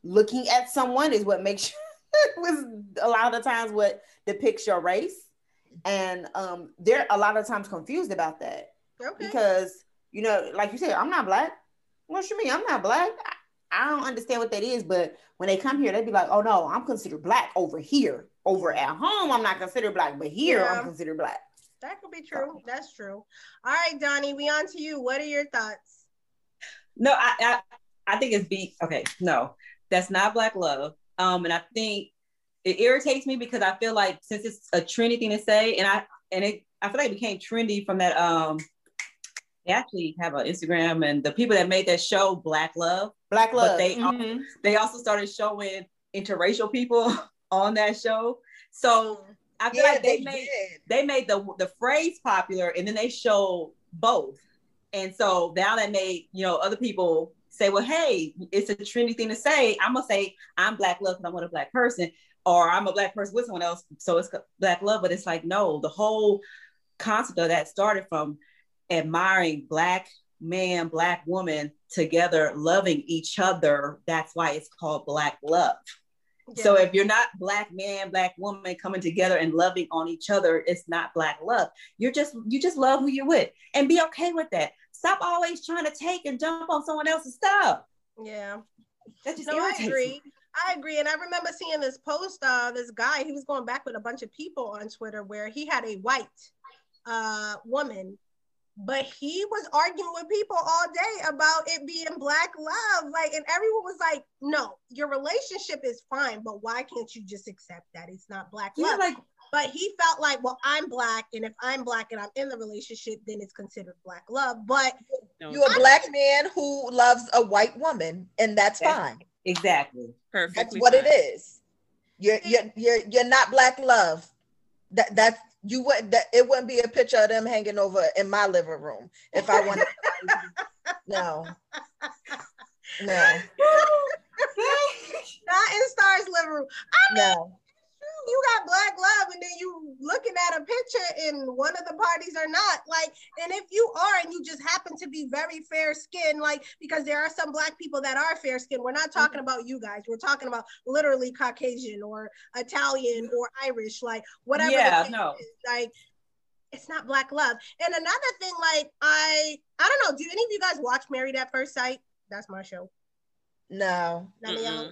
[SPEAKER 2] looking at someone is what makes [LAUGHS] was a lot of the times what depicts your race, and um, they're a lot of times confused about that.
[SPEAKER 1] Okay.
[SPEAKER 2] Because you know, like you said, I'm not black. What you mean? I'm not black. I don't understand what that is, but when they come here, they'd be like, "Oh no, I'm considered black over here. Over at home, I'm not considered black, but here yeah. I'm considered black."
[SPEAKER 1] That could be true. That's true. All right, Donnie, we on to you. What are your thoughts?
[SPEAKER 5] No, I I, I think it's be okay. No, that's not black love. Um, and I think it irritates me because I feel like since it's a trendy thing to say, and I and it I feel like it became trendy from that um they actually have an Instagram and the people that made that show Black Love.
[SPEAKER 2] Black Love.
[SPEAKER 5] But they mm-hmm. they also started showing interracial people [LAUGHS] on that show. So I feel yeah, like they, they made did. they made the the phrase popular and then they showed both. And so now that made, you know, other people say, well, hey, it's a trendy thing to say. I'm gonna say I'm black love because I'm with a black person, or I'm a black person with someone else, so it's black love. But it's like, no, the whole concept of that started from admiring black man, black woman together, loving each other. That's why it's called black love. Yeah. So if you're not black man, black woman coming together and loving on each other, it's not black love. You're just you just love who you're with and be okay with that. Stop always trying to take and jump on someone else's stuff.
[SPEAKER 1] Yeah.
[SPEAKER 5] That just
[SPEAKER 1] no, I agree. I agree. And I remember seeing this post, uh, this guy, he was going back with a bunch of people on Twitter where he had a white uh, woman but he was arguing with people all day about it being black love. Like and everyone was like no your relationship is fine but why can't you just accept that it's not black yeah, love? like but he felt like well i'm black and if i'm black and i'm in the relationship then it's considered black love. But
[SPEAKER 7] no. you're a black man who loves a white woman and that's, that's fine.
[SPEAKER 5] exactly.
[SPEAKER 3] Perfect
[SPEAKER 7] that's what fine. it is. You're, you're you're you're not black love. That that's you would that it wouldn't be a picture of them hanging over in my living room if I wanted. [LAUGHS] no, [LAUGHS] no,
[SPEAKER 1] not in Star's living room. I mean,
[SPEAKER 7] no
[SPEAKER 1] you got black love and then you looking at a picture and one of the parties are not like and if you are and you just happen to be very fair skinned like because there are some black people that are fair skinned we're not talking about you guys we're talking about literally caucasian or italian or irish like whatever
[SPEAKER 5] yeah no.
[SPEAKER 1] is, like it's not black love. And another thing like i i don't know do any of you guys watch married at first sight? That's my show.
[SPEAKER 7] No.
[SPEAKER 1] None of y'all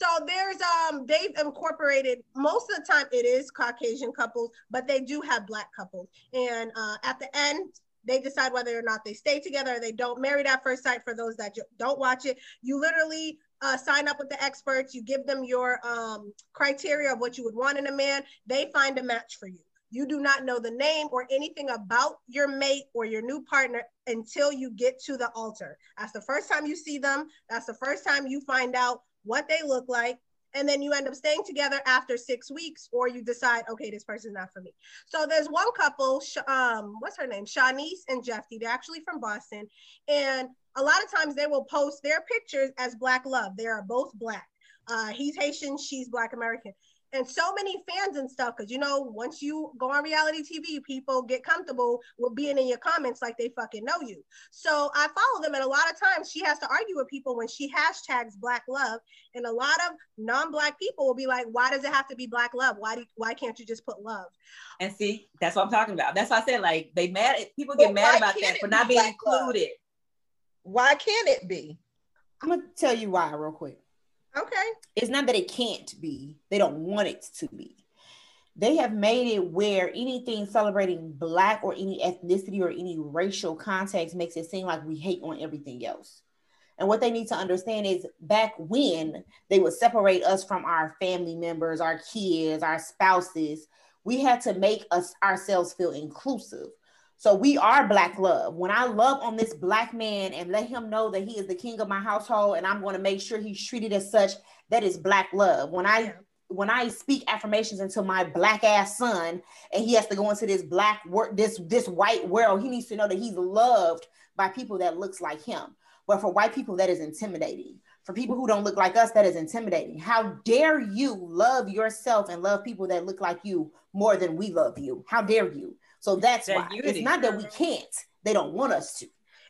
[SPEAKER 1] so there's um they've incorporated most of the time it is Caucasian couples, but they do have black couples. And uh, at the end, they decide whether or not they stay together or they don't. Married at first sight for those that don't watch it, you literally uh, sign up with the experts. You give them your um, criteria of what you would want in a man. They find a match for you. You do not know the name or anything about your mate or your new partner until you get to the altar. That's the first time you see them. That's the first time you find out what they look like, and then you end up staying together after six weeks, or you decide, okay, this person's not for me. So there's one couple, um, what's her name? Shawniece and Jephte. They're actually from Boston, and a lot of times they will post their pictures as black love. They are both black. Uh, he's Haitian, she's Black American and so many fans and stuff because you know once you go on reality tv people get comfortable with being in your comments like they fucking know you. So i follow them and a lot of times she has to argue with people when she hashtags black love and a lot of non-black people will be like why does it have to be black love? Why do why can't you just put love?
[SPEAKER 5] And see that's what i'm talking about. That's why i said like they mad people get mad about that for not being included love?
[SPEAKER 7] why can't it be?
[SPEAKER 2] I'm gonna tell you why real quick
[SPEAKER 1] Okay.
[SPEAKER 2] It's not that it can't be, they don't want it to be. They have made it where anything celebrating black or any ethnicity or any racial context makes it seem like we hate on everything else. And what they need to understand is back when they would separate us from our family members, our kids, our spouses, we had to make us ourselves feel inclusive. So we are black love. When I love on this black man and let him know that he is the king of my household and I'm going to make sure he's treated as such, that is black love. When I when I speak affirmations into my black ass son and he has to go into this black work this this white world, he needs to know that he's loved by people that looks like him. But for white people that is intimidating. For people who don't look like us that is intimidating. How dare you love yourself and love people that look like you more than we love you? How dare you? So that's that why unity. it's not that we can't, they don't want us to.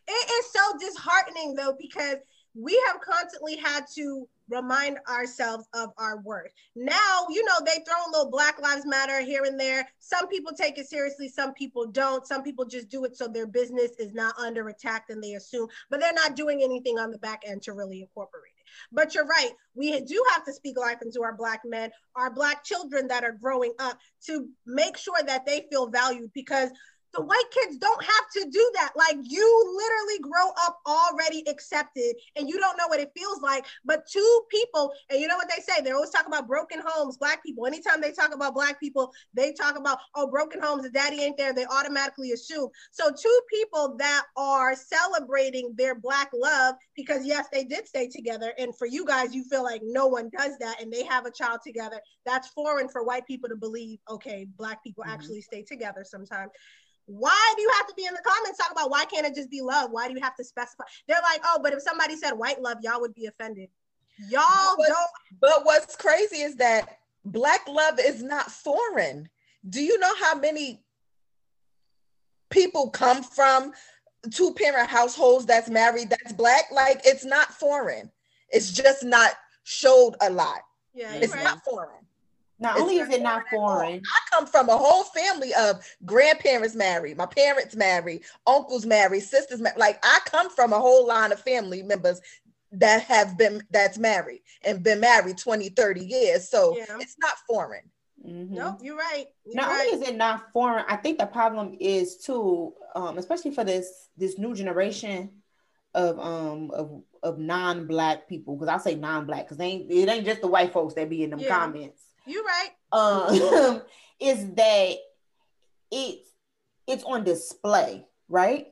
[SPEAKER 1] It is so disheartening though, because we have constantly had to remind ourselves of our worth. Now, you know, they throw a little Black Lives Matter here and there. Some people take it seriously, some people don't. Some people just do it so their business is not under attack and they assume, but they're not doing anything on the back end to really incorporate it. But you're right, we do have to speak life into our Black men, our Black children that are growing up to make sure that they feel valued because the white kids don't have to do that. Like you literally grow up already accepted and you don't know what it feels like. But two people, and you know what they say? They always talk about broken homes, black people. Anytime they talk about black people, they talk about, oh, broken homes, the daddy ain't there. They automatically assume. So two people that are celebrating their black love because yes, they did stay together. And for you guys, you feel like no one does that and they have a child together. That's foreign for white people to believe, okay, black people mm-hmm. actually stay together sometimes. Why do you have to be in the comments talk about why can't it just be love? Why do you have to specify? They're like, oh, but if somebody said white love, y'all would be offended. Y'all
[SPEAKER 7] but,
[SPEAKER 1] don't.
[SPEAKER 7] But what's crazy is that black love is not foreign. Do you know how many people come from two parent households that's married that's black? Like it's not foreign. It's just not showed a lot.
[SPEAKER 1] Yeah,
[SPEAKER 7] it's right. not foreign.
[SPEAKER 2] Not it's only is it not foreign.
[SPEAKER 7] I come from a whole family of grandparents married, my parents married, uncles married, sisters married. Like I come from a whole line of family members that have been that's married and been married 20, 30 years. So yeah. it's not foreign.
[SPEAKER 1] Mm-hmm. No, you're right. You're
[SPEAKER 2] not
[SPEAKER 1] right.
[SPEAKER 2] only is it not foreign, I think the problem is too, um, especially for this this new generation of um of of non-black people, because I'll say non-black because they ain't it ain't just the white folks that be in them yeah. comments
[SPEAKER 1] you're right.
[SPEAKER 2] Um, [LAUGHS] is that it's it's on display, right?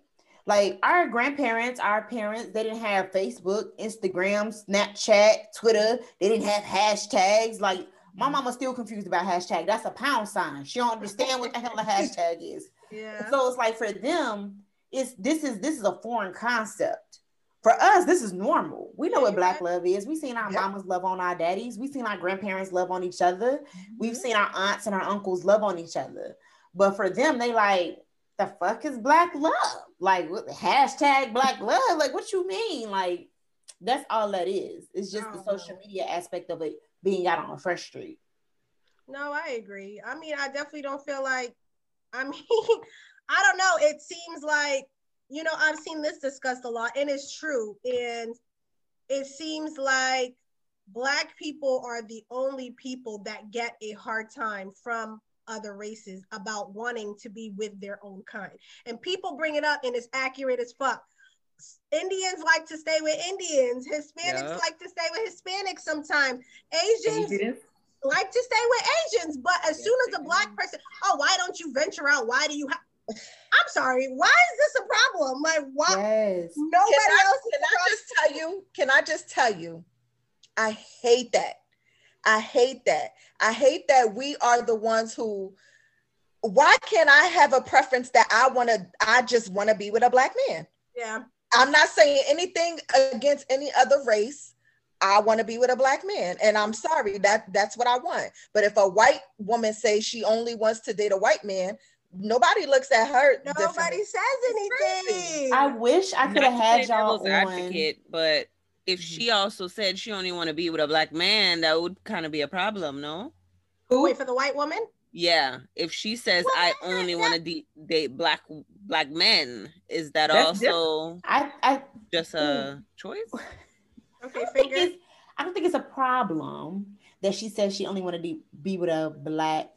[SPEAKER 2] Like our grandparents, our parents, they didn't have Facebook, Instagram, Snapchat, Twitter. They didn't have hashtags. Like my mama's still confused about hashtag. That's a pound sign. She don't understand what the hell a [LAUGHS] hashtag is.
[SPEAKER 1] Yeah.
[SPEAKER 2] So it's like for them, it's this is this is a foreign concept for us, this is normal. We know what black love is. We've seen our yep. mamas love on our daddies. We've seen our grandparents love on each other. Mm-hmm. We've seen our aunts and our uncles love on each other. But for them, they like, the fuck is black love? Like hashtag black love? Like what you mean? Like that's all that is. It's just the social know. media aspect of it being out on a fresh street.
[SPEAKER 1] No, I agree. I mean, I definitely don't feel like I mean, [LAUGHS] I don't know. It seems like you know, I've seen this discussed a lot, and it's true. And it seems like Black people are the only people that get a hard time from other races about wanting to be with their own kind. And people bring it up, and it's accurate as fuck. Indians like to stay with Indians. Hispanics like to stay with Hispanics sometimes. Asians, Asians. like to stay with Asians. But as soon as a black person, oh, why don't you venture out? Why do you have I'm sorry. Why is this a problem? Like, why? Yes. Nobody
[SPEAKER 7] can I,
[SPEAKER 1] else.
[SPEAKER 7] Can I just tell you? Can I just tell you? I hate that. I hate that. I hate that we are the ones who. Why can't I have a preference that I want to? I just want to be with a black man.
[SPEAKER 1] Yeah.
[SPEAKER 7] I'm not saying anything against any other race. I want to be with a black man, and I'm sorry that that's what I want. But if a white woman says she only wants to date a white man, nobody looks at her.
[SPEAKER 1] Nobody says anything.
[SPEAKER 2] I wish I could have had
[SPEAKER 3] say
[SPEAKER 2] y'all
[SPEAKER 3] devil's
[SPEAKER 2] on.
[SPEAKER 3] advocate, but if mm-hmm. she also said she only want to be with a black man, that would kind of be a problem, no? Who?
[SPEAKER 1] Wait for the white woman.
[SPEAKER 3] Yeah, if she says
[SPEAKER 1] Well,
[SPEAKER 3] I only want to de- date black black men, is that
[SPEAKER 5] That's
[SPEAKER 3] also
[SPEAKER 2] I, I
[SPEAKER 3] just a mm. choice?
[SPEAKER 1] Okay,
[SPEAKER 2] I don't think it's I don't think it's a problem that she says she only want to be with a black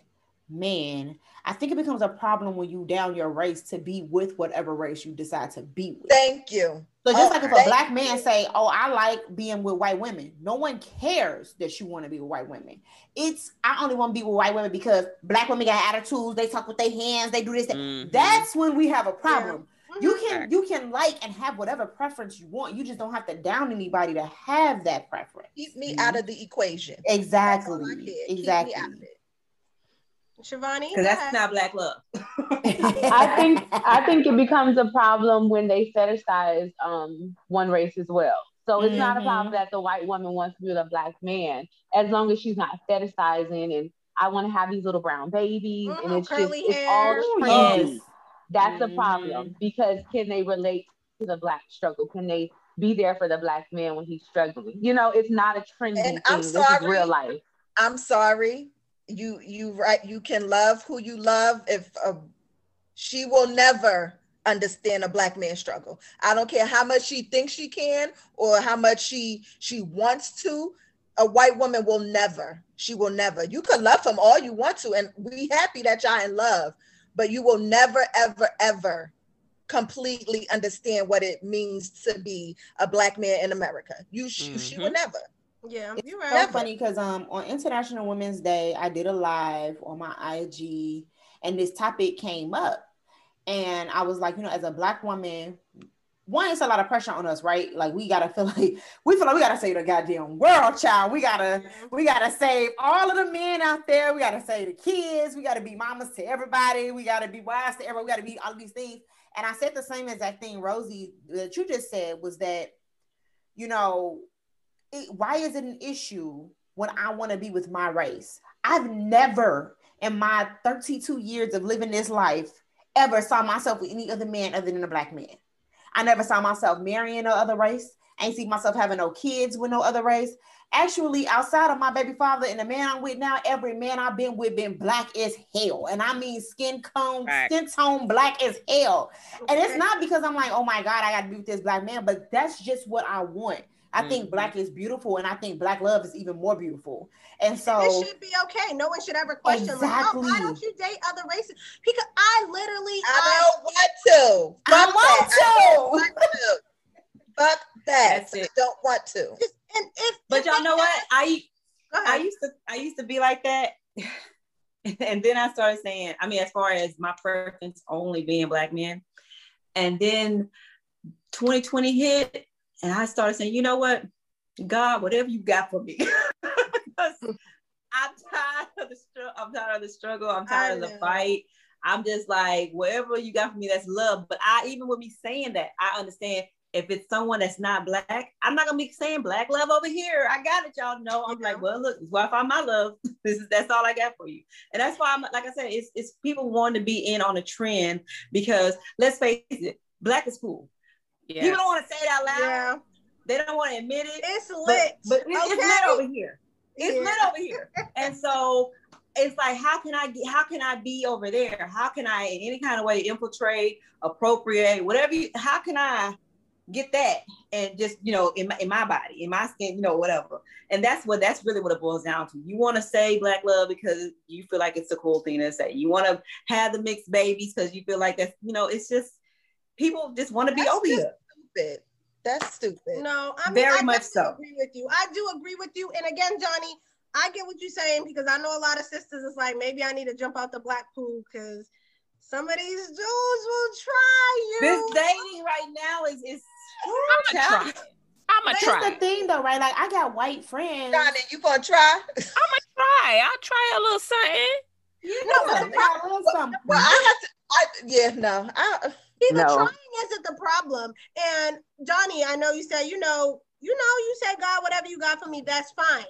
[SPEAKER 2] man. I think it becomes a problem when you down your race to be with whatever race you decide to be with.
[SPEAKER 7] Thank you.
[SPEAKER 2] So just
[SPEAKER 7] Oh,
[SPEAKER 2] like if a black man
[SPEAKER 7] you.
[SPEAKER 2] say, "Oh, I like being with white women," no one cares that you want to be with white women. It's I only want to be with white women because black women got attitudes. They talk with their hands. They do this. that."
[SPEAKER 3] Mhm.
[SPEAKER 2] That's when we have a problem. You
[SPEAKER 1] Mhm.
[SPEAKER 2] can you can like and have whatever preference you want. You just don't have to down anybody to have that preference.
[SPEAKER 7] Keep me out of the equation.
[SPEAKER 2] Exactly.
[SPEAKER 7] That's all I care. Keep me
[SPEAKER 2] Exactly.
[SPEAKER 7] Out of it.
[SPEAKER 1] Shavonne.
[SPEAKER 5] Because that's not black love. [LAUGHS]
[SPEAKER 6] I think I think it becomes a problem when they fetishize um one race as well. So it's not a problem that the white woman wants to be with a black man, as long as she's not fetishizing and I want to have these little brown babies and
[SPEAKER 1] Mhm,
[SPEAKER 6] it's just
[SPEAKER 1] curly
[SPEAKER 6] it's all
[SPEAKER 1] hair.
[SPEAKER 6] trendy.
[SPEAKER 2] Yes.
[SPEAKER 6] That's the
[SPEAKER 2] Mhm.
[SPEAKER 6] problem because can they relate to the black struggle? Can they be there for the black man when he's struggling? You know, it's not a trendy
[SPEAKER 7] And
[SPEAKER 6] thing.
[SPEAKER 7] I'm
[SPEAKER 6] This is real life.
[SPEAKER 7] I'm sorry. You you right. You can love who you love. If uh, she will never understand a black man's struggle. I don't care how much she thinks she can or how much she she wants to. A white woman will never. She will never. You can love him all you want to, and be happy that y'all in love, but you will never, ever, ever completely understand what it means to be a black man in America. You she, she will never.
[SPEAKER 1] Yeah,
[SPEAKER 2] It's
[SPEAKER 1] you're
[SPEAKER 2] so
[SPEAKER 1] right.
[SPEAKER 2] funny because um on International Women's Day, I did a live on my IG, and this topic came up, and I was like, you know, as a black woman, one, it's a lot of pressure on us, right? Like we gotta feel [LAUGHS] like we feel like we gotta save the goddamn world, child. We gotta we gotta save all of the men out there. We gotta save the kids. We gotta be mamas to everybody. We gotta be wives to everyone. We gotta be all of these things. And I said the same exact thing, Rosey, that you just said was that, you know, it, why is it an issue when I want to be with my race? I've never, in my 32 years of living this life, ever saw myself with any other man other than a black man. I never saw myself marrying no other race. I ain't see myself having no kids with no other race. Actually, outside of my baby father and the man I'm with now, every man I've been with been black as hell. And I mean skin tone,
[SPEAKER 3] Right.
[SPEAKER 2] skin tone black as hell. And it's not because I'm like, oh my God, I got to be with this black man, but that's just what I want. I think
[SPEAKER 3] Mhm.
[SPEAKER 2] black is beautiful, and I think black love is even more beautiful. And so,
[SPEAKER 1] it should be okay. No one should ever question like, oh, why don't you date other races? Because I literally,
[SPEAKER 7] I don't want to.
[SPEAKER 2] I want
[SPEAKER 7] that. I don't
[SPEAKER 2] to.
[SPEAKER 7] want to. Fuck that.
[SPEAKER 5] That's it.
[SPEAKER 7] I don't want to.
[SPEAKER 1] just, and if,
[SPEAKER 5] But
[SPEAKER 1] if
[SPEAKER 5] y'all
[SPEAKER 1] they
[SPEAKER 5] know what? I I used to I used to be like that. [LAUGHS] and then I started saying, I mean, as far as my preference only being black men. And then 2020 hit, and I started saying, you know what? God, whatever you got for me. [LAUGHS] I'm tired of the struggle. I'm tired of the struggle. I'm tired of the fight. I'm just like, whatever you got for me, that's love. But I even with me saying that, I understand if it's someone that's not black, I'm not gonna be saying black love over here. I got it, y'all know. I'm
[SPEAKER 1] Yeah.
[SPEAKER 5] like, well, look, this is where I find my love. [LAUGHS] This is that's all I got for you. And that's why I'm like I said, it's it's people wanting to be in on a trend because let's face it, black is cool.
[SPEAKER 3] Yeah.
[SPEAKER 5] People don't want to say it out loud.
[SPEAKER 1] yeah,
[SPEAKER 5] They don't want to admit it.
[SPEAKER 1] it's lit.
[SPEAKER 5] but it- it's
[SPEAKER 1] okay?
[SPEAKER 5] lit over here. It's
[SPEAKER 1] Yeah.
[SPEAKER 5] lit over here. [LAUGHS] And so it's like, how can I get, how can I be over there? How can I in any kind of way infiltrate, appropriate, whatever you, how can I get that and just, you know, in my, in my body, in my skin, you know, whatever. And that's what, that's really what it boils down to. You want to say black love because you feel like it's a cool thing to say. You want to have the mixed babies because you feel like that's, you know, it's just, people just want to be
[SPEAKER 7] That's
[SPEAKER 5] over
[SPEAKER 7] just
[SPEAKER 5] here.
[SPEAKER 7] Stupid. That's stupid.
[SPEAKER 1] No, I mean,
[SPEAKER 5] Very
[SPEAKER 1] I
[SPEAKER 5] much
[SPEAKER 1] definitely
[SPEAKER 5] so.
[SPEAKER 1] agree with you. I do agree with you. And again, Donnie, I get what you're saying because I know a lot of sisters is like, maybe I need to jump out the black pool because some of these dudes will try you.
[SPEAKER 5] This dating right now is, is
[SPEAKER 3] I'ma try. I'ma
[SPEAKER 2] that's the thing, though, right? Like, I got white friends.
[SPEAKER 7] Donnie, you gonna try?
[SPEAKER 3] I'ma [LAUGHS] try. I'll try a little something.
[SPEAKER 1] no, but the
[SPEAKER 2] I love something.
[SPEAKER 7] Well, I have to. I yeah, no. I
[SPEAKER 1] See, the
[SPEAKER 6] No.
[SPEAKER 1] trying isn't the problem. And Donnie, I know you said, you know, you know, you say, God, whatever you got for me, that's fine.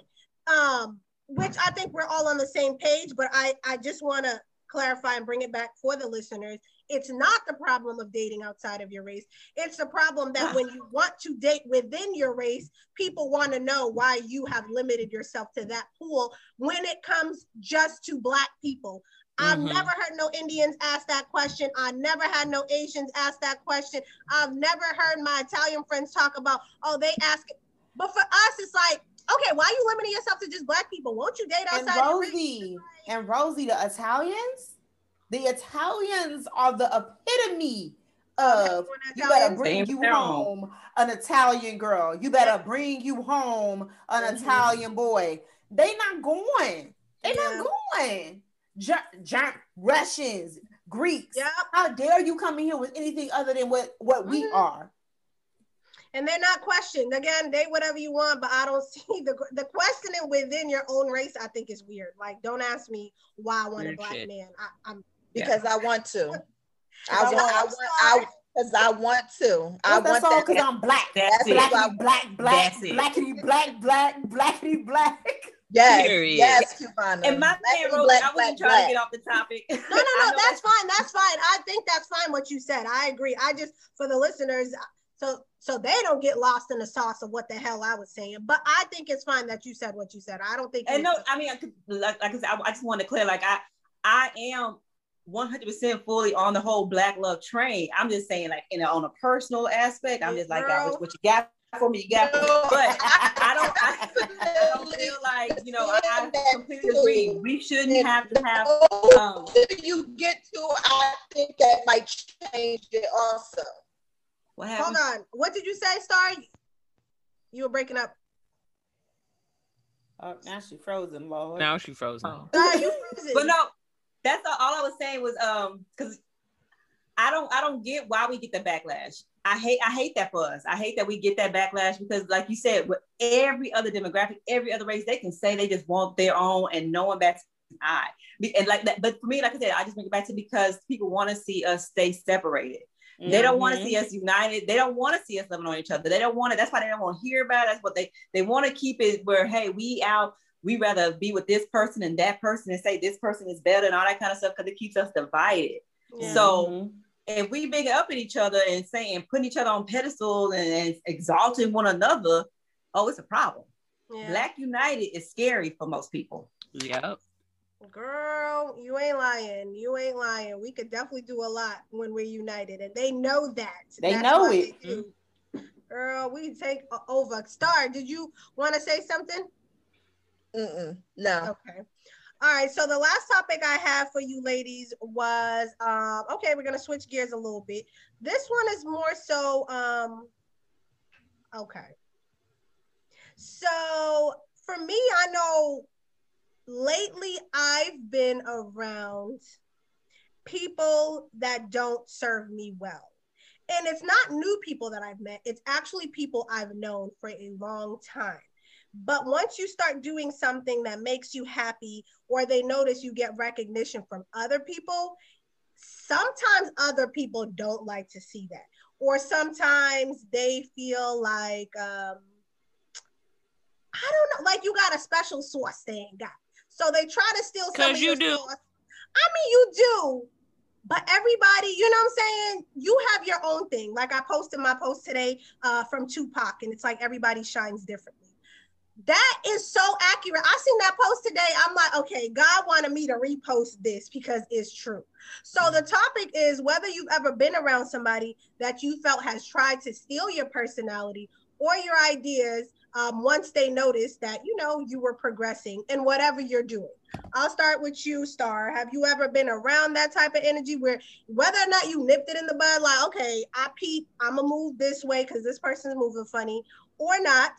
[SPEAKER 1] Um, which I think we're all on the same page, but I, I just want to clarify and bring it back for the listeners. It's not the problem of dating outside of your race. It's the problem that when you want to date within your race, people want to know why you have limited yourself to that pool when it comes just to Black people. I've
[SPEAKER 3] Mhm.
[SPEAKER 1] never heard no Indians ask that question. I never had no Asians ask that question. I've never heard my Italian friends talk about, oh, they ask it. But for us, it's like, okay, why are you limiting yourself to just black people? Won't you date
[SPEAKER 2] And
[SPEAKER 1] outside your race?
[SPEAKER 2] Rosey, and Rosey, the Italians, the Italians are the epitome of you better bring you
[SPEAKER 5] film.
[SPEAKER 2] home an Italian girl. You better bring you home an
[SPEAKER 1] Mhm.
[SPEAKER 2] Italian boy. They not going. They
[SPEAKER 1] Yeah.
[SPEAKER 2] not going. Ger- Ger- Russians, Greeks.
[SPEAKER 1] Yep.
[SPEAKER 2] How dare you come in here with anything other than what what we
[SPEAKER 1] Mhm.
[SPEAKER 2] are?
[SPEAKER 1] and they're not questioned. Again, they whatever you want, but I don't [LAUGHS] see the the questioning within your own race. I think is weird. Like, don't ask me why I want a black
[SPEAKER 3] shit.
[SPEAKER 1] man. I, I'm
[SPEAKER 7] because I want to. [LAUGHS] I want. I want. I because I want to. I
[SPEAKER 2] What's that
[SPEAKER 7] want
[SPEAKER 2] song?
[SPEAKER 7] that.
[SPEAKER 2] Because I'm black.
[SPEAKER 5] That's it.
[SPEAKER 7] Black-
[SPEAKER 2] Blackity black, black, blackity black, black, blackity black.
[SPEAKER 7] Yes,
[SPEAKER 3] Period.
[SPEAKER 7] yes, Cubana.
[SPEAKER 5] And my
[SPEAKER 7] Black
[SPEAKER 5] man,
[SPEAKER 7] and black,
[SPEAKER 5] I wasn't
[SPEAKER 7] black,
[SPEAKER 5] trying to get off the topic.
[SPEAKER 1] no, no, [LAUGHS] no. That's fine. That's fine. I think that's fine. What you said, I agree. I just for the listeners, so so they don't get lost in the sauce of what the hell I was saying. But I think it's fine that you said what you said. I don't think.
[SPEAKER 5] And
[SPEAKER 1] you-
[SPEAKER 5] no, I mean, I could, like, like I said, I, I just want to clear, like, I, I am 100% fully on the whole black love train. I'm just saying, like, you know, on a personal aspect, I'm just like, God,
[SPEAKER 1] Girl.
[SPEAKER 5] what, what you got for me, you got.
[SPEAKER 7] No.
[SPEAKER 5] But I don't, I, [LAUGHS] I don't feel like, you know, I, I completely agree. We shouldn't have to have, um,
[SPEAKER 7] you get to, I think that might change it also.
[SPEAKER 5] what
[SPEAKER 1] Hold
[SPEAKER 5] happened?
[SPEAKER 1] on. What did you say, Star? You were breaking up.
[SPEAKER 2] Oh, now she frozen, Lord.
[SPEAKER 3] Now she frozen.
[SPEAKER 5] Oh.
[SPEAKER 1] Star, you frozen.
[SPEAKER 5] But no, that's all, all I was saying was um because I don't I don't get why we get the backlash. I hate I hate that for us. I hate that we get that backlash because like you said, with every other demographic, every other race, they can say they just want their own and no one bats an eye. And like that, but for me, like I said, I just bring it back to because people want to see us stay separated. They don't want to see us united. They don't want to see us living on each other. They don't want to. That's why they don't want to hear about it. That's what they they want to keep it where hey, we out. We rather be with this person and that person and say this person is better and all that kind of stuff because it keeps us divided.
[SPEAKER 1] Yeah.
[SPEAKER 5] So
[SPEAKER 2] Mhm.
[SPEAKER 5] If we big up at each other and saying putting each other on pedestals and, and exalting one another, oh, it's a problem.
[SPEAKER 1] Yeah.
[SPEAKER 5] Black United is scary for most people.
[SPEAKER 3] Yep.
[SPEAKER 1] Girl, you ain't lying. You ain't lying. We could definitely do a lot when we're united, and they know that.
[SPEAKER 2] They
[SPEAKER 1] That's
[SPEAKER 2] know it.
[SPEAKER 1] they. Girl, we take over. Star, did you want to say something?
[SPEAKER 7] Mm-mm, no.
[SPEAKER 1] Okay. All right. So the last topic I have for you ladies was um, okay, we're gonna switch gears a little bit. This one is more so um okay. So for me, I know lately I've been around people that don't serve me well. And it's not new people that I've met, it's actually people I've known for a long time. But once you start doing something that makes you happy, or they notice you get recognition from other people, sometimes other people don't like to see that. Or sometimes they feel like, um, I don't know, like you got a special sauce they ain't got. So they try to steal some of
[SPEAKER 3] you
[SPEAKER 1] your
[SPEAKER 3] do.
[SPEAKER 1] sauce. I mean, you do. But everybody, you know what I'm saying? You have your own thing. Like I posted my post today uh, from Tupac, and it's like everybody shines differently. That is so accurate. I seen that post today. I'm like, okay, God wanted me to repost this because it's true. So the topic is whether you've ever been around somebody that you felt has tried to steal your personality or your ideas um, once they noticed that you know you were progressing in whatever you're doing. I'll start with you, Star. Have you ever been around that type of energy where whether or not you nipped it in the bud, like, okay, I peep, I'm gonna move this way because this person's moving funny, or not?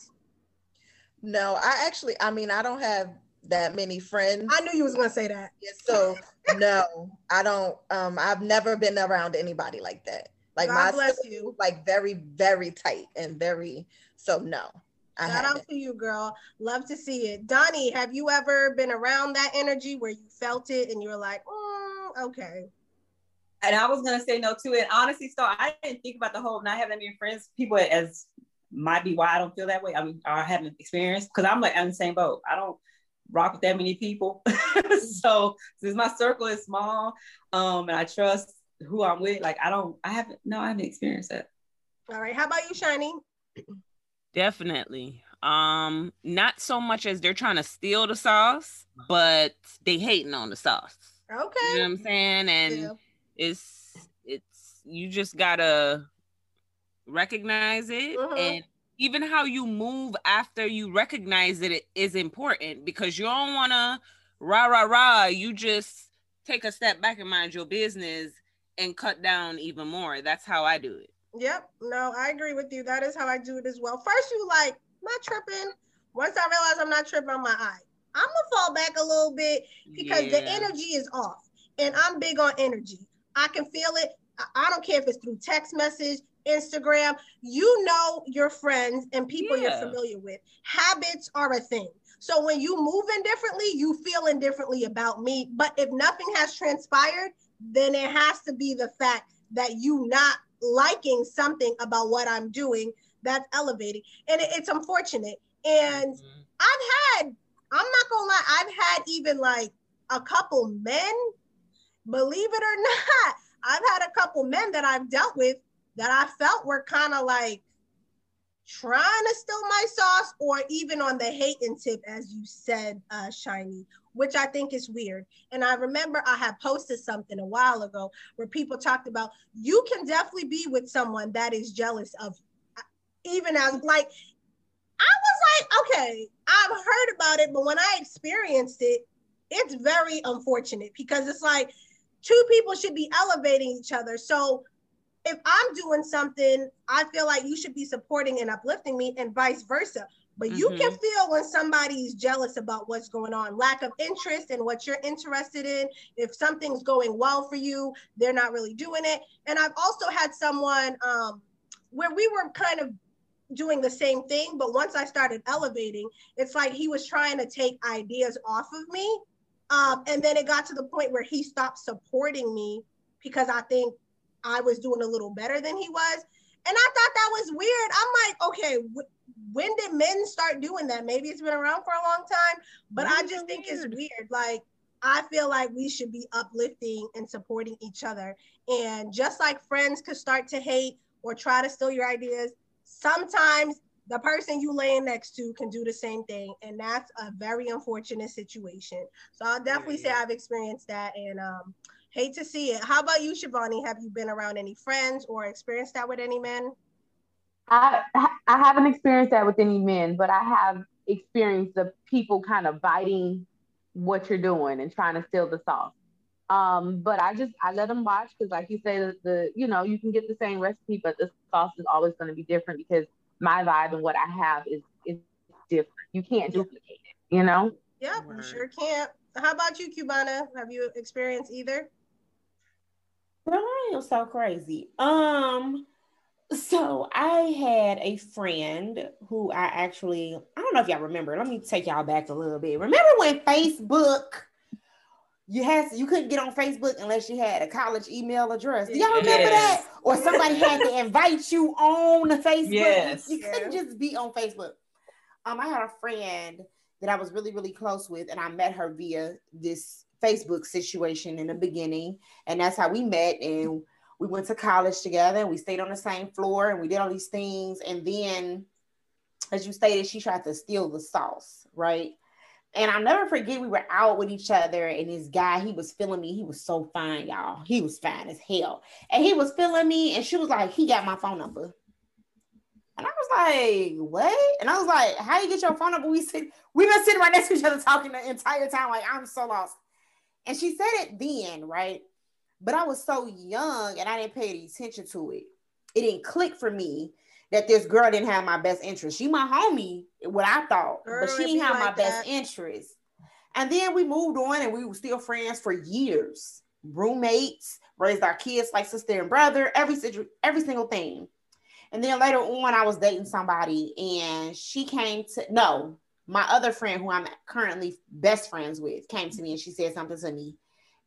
[SPEAKER 7] No, I actually, I mean, I don't have that many friends.
[SPEAKER 1] I knew you was gonna say that.
[SPEAKER 7] Yeah, so no, I don't. Um, I've never been around anybody like that. Like
[SPEAKER 1] God
[SPEAKER 7] my
[SPEAKER 1] bless you.
[SPEAKER 7] like very, very tight and very. So no, I
[SPEAKER 1] Shout
[SPEAKER 7] haven't.
[SPEAKER 1] out to you, girl. Love to see it. Donnie, have you ever been around that energy where you felt it and you were like, mm, okay.
[SPEAKER 5] And I was gonna say no to it. honestly, so I didn't think about the whole not having any friends, people as might be why I don't feel that way. I mean, I haven't experienced because I'm like I'm the same boat. I don't rock with that many people. [LAUGHS] so since my circle is small, um, and I trust who I'm with, like I don't, I haven't, no, I haven't experienced that.
[SPEAKER 1] All right. How about you, Shyni?
[SPEAKER 3] Definitely. Um, not so much as they're trying to steal the sauce, but they hating on the sauce.
[SPEAKER 1] Okay.
[SPEAKER 3] You know what I'm saying? And
[SPEAKER 1] Yeah.
[SPEAKER 3] it's it's you just gotta recognize it
[SPEAKER 1] Mhm.
[SPEAKER 3] and even how you move after you recognize it is important because you don't wanna rah rah rah. You just take a step back and mind your business and cut down even more. That's how I do it.
[SPEAKER 1] Yep. No, I agree with you. That is how I do it as well. First, you like, not tripping. Once I realize I'm not tripping, I'm like, all right, I'm gonna fall back a little bit because the energy is off. And I'm big on energy. I can feel it. I don't care if it's through text message, Instagram. You know your friends and people you're familiar with. Habits are a thing. So when you moving differently, you feeling differently about me. But if nothing has transpired, then it has to be the fact that you not liking something about what I'm doing that's elevating. And it- it's unfortunate. And
[SPEAKER 3] Mhm.
[SPEAKER 1] I've had, I'm not gonna lie, I've had even like a couple men, believe it or [LAUGHS] not, I've had a couple men that I've dealt with that I felt were kind of like trying to steal my sauce or even on the hating tip, as you said, uh, Shyni, which I think is weird. And I remember I had posted something a while ago where people talked about you can definitely be with someone that is jealous of you. Even as like I was like, okay, I've heard about it, but when I experienced it, it's very unfortunate because it's like two people should be elevating each other. So if I'm doing something, I feel like you should be supporting and uplifting me, and vice versa. But you can feel when somebody's jealous about what's going on, lack of interest in what you're interested in. If something's going well for you, they're not really doing it. And I've also had someone um, where we were kind of doing the same thing, but once I started elevating, it's like he was trying to take ideas off of me. Um, and then it got to the point where he stopped supporting me because I think I was doing a little better than he was. And I thought that was weird. I'm like, okay, wh- when did men start doing that? Maybe it's been around for a long time, but I just think it's weird. Like, I feel like we should be uplifting and supporting each other. And just like friends could start to hate or try to steal your ideas, sometimes the person you laying next to can do the same thing. And that's a very unfortunate situation. So I'll definitely say I've experienced that and um, hate to see it. How about you, Shavonne? Have you been around any friends or experienced that with any men?
[SPEAKER 6] I I haven't experienced that with any men, but I have experienced the people kind of biting what you're doing and trying to steal the sauce. Um, but I just I let them watch because, like you say, the, the you know you can get the same recipe, but the sauce is always going to be different because my vibe and what I have is is different. You can't duplicate it, you know.
[SPEAKER 1] Yeah, you sure can't. How about you, Cubana? Have you experienced either?
[SPEAKER 2] Girl, I am so crazy. Um, so I had a friend who I actually I don't know if y'all remember. Let me take y'all back a little bit. Remember when Facebook you had you couldn't get on Facebook unless you had a college email address. Do y'all remember
[SPEAKER 5] Yes.
[SPEAKER 2] that? Or somebody had to invite you on the Facebook.
[SPEAKER 5] Yes.
[SPEAKER 2] You couldn't just be on Facebook. Um, I had a friend that I was really, really close with, and I met her via this Facebook situation in the beginning. And that's how we met. And we went to college together and we stayed on the same floor and we did all these things. And then, as you stated, she tried to steal the sauce, right? And I'll never forget we were out with each other, and this guy, he was feeling me. He was so fine, y'all. He was fine as hell. And he was feeling me, and she was like, he got my phone number. And I was like, what? And I was like, how you get your phone number? We sit, we've been sitting right next to each other talking the entire time. Like, I'm so lost. And she said it then, right? But I was so young and I didn't pay any attention to it. It didn't click for me that this girl didn't have my best interest. She my homie, what I thought,
[SPEAKER 1] Girl,
[SPEAKER 2] but she didn't have my
[SPEAKER 1] like
[SPEAKER 2] best interest. And then we moved on and we were still friends for years. Roommates, raised our kids like sister and brother, every situ- every single thing. And then later on, I was dating somebody and she came to no, my other friend who I'm currently best friends with came to me and she said something to me.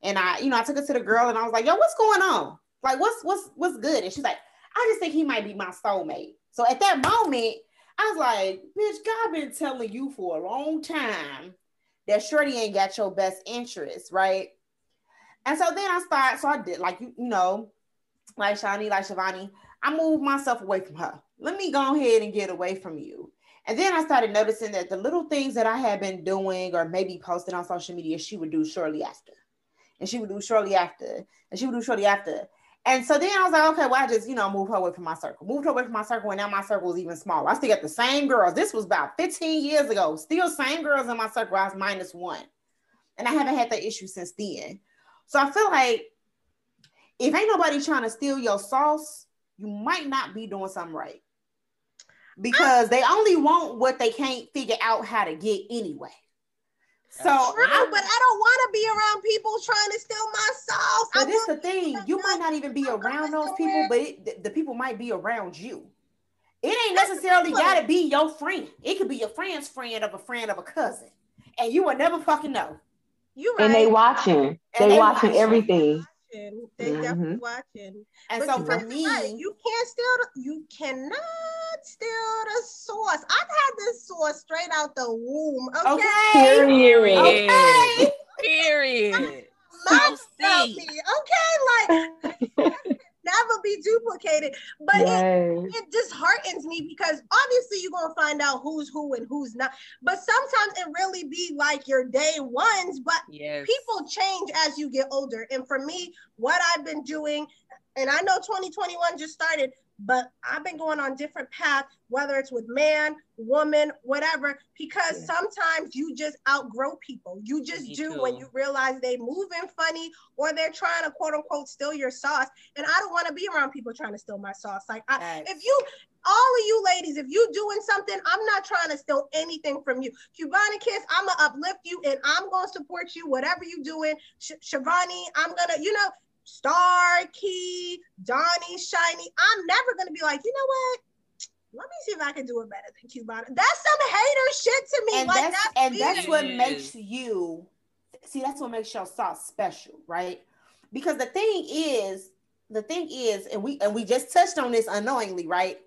[SPEAKER 2] And I, you know, I took it to the girl and I was like, yo, what's going on? Like, what's what's what's good? And she's like, I just think he might be my soulmate. So at that moment, I was like, bitch, God been telling you for a long time that Shorty ain't got your best interest, right? And so then I started, so I did like you, you know, like Shani, like Shavonne, I moved myself away from her. Let me go ahead and get away from you. And then I started noticing that the little things that I had been doing or maybe posted on social media, she would do shortly after. And she would do shortly after. And she would do shortly after. And so then I was like, okay, well, I just, you know, move her away from my circle. Moved her away from my circle, and now my circle is even smaller. I still got the same girls. This was about 15 years ago. Still same girls in my circle. I was minus one. And I haven't had that issue since then. So I feel like if ain't nobody trying to steal your sauce, you might not be doing something right. Because they only want what they can't figure out how to get anyway. So
[SPEAKER 1] True, I, but I don't want to be around people trying to steal my sauce.
[SPEAKER 2] But this the thing, you might not even be around those people, but it, the, the people might be around you. It ain't necessarily got to be your friend. It could be your friend's friend of a friend of a cousin, and you will never fucking know.
[SPEAKER 1] You right.
[SPEAKER 6] And they watching. They, they watching, watching everything.
[SPEAKER 1] They mm-hmm. definitely watching.
[SPEAKER 2] And but so for me,
[SPEAKER 1] you can't steal. You cannot steal the sauce. I've had this sauce straight out the womb. Okay.
[SPEAKER 6] okay. Period.
[SPEAKER 2] Okay.
[SPEAKER 3] Period.
[SPEAKER 1] Not me. Okay. Like [LAUGHS] never be duplicated. But yes. it, it disheartens me because obviously you're gonna find out who's who and who's not. But sometimes it really be like your day ones, but yes. people change as you get older. And for me, what I've been doing, and I know 2021 just started, but I've been going on different paths, whether it's with man, woman, whatever, because yeah. sometimes you just outgrow people. You just Me do too. when you realize they moving funny or they're trying to quote unquote steal your sauce. And I don't want to be around people trying to steal my sauce. Like I, if you all of you ladies, if you doing something, I'm not trying to steal anything from you. Cubana Kiss, I'm gonna uplift you and I'm gonna support you, whatever you doing. Sh- Shavonne, I'm gonna, you know, Star, Kee, Donnie, Shyni. I'm never gonna be like, you know what? Let me see if I can do it better than Cubana. That's some hater shit to me.
[SPEAKER 2] And like, that's, that's and that's what makes you see. That's what makes your sauce special, right? Because the thing is, the thing is, and we and we just touched on this unknowingly, right?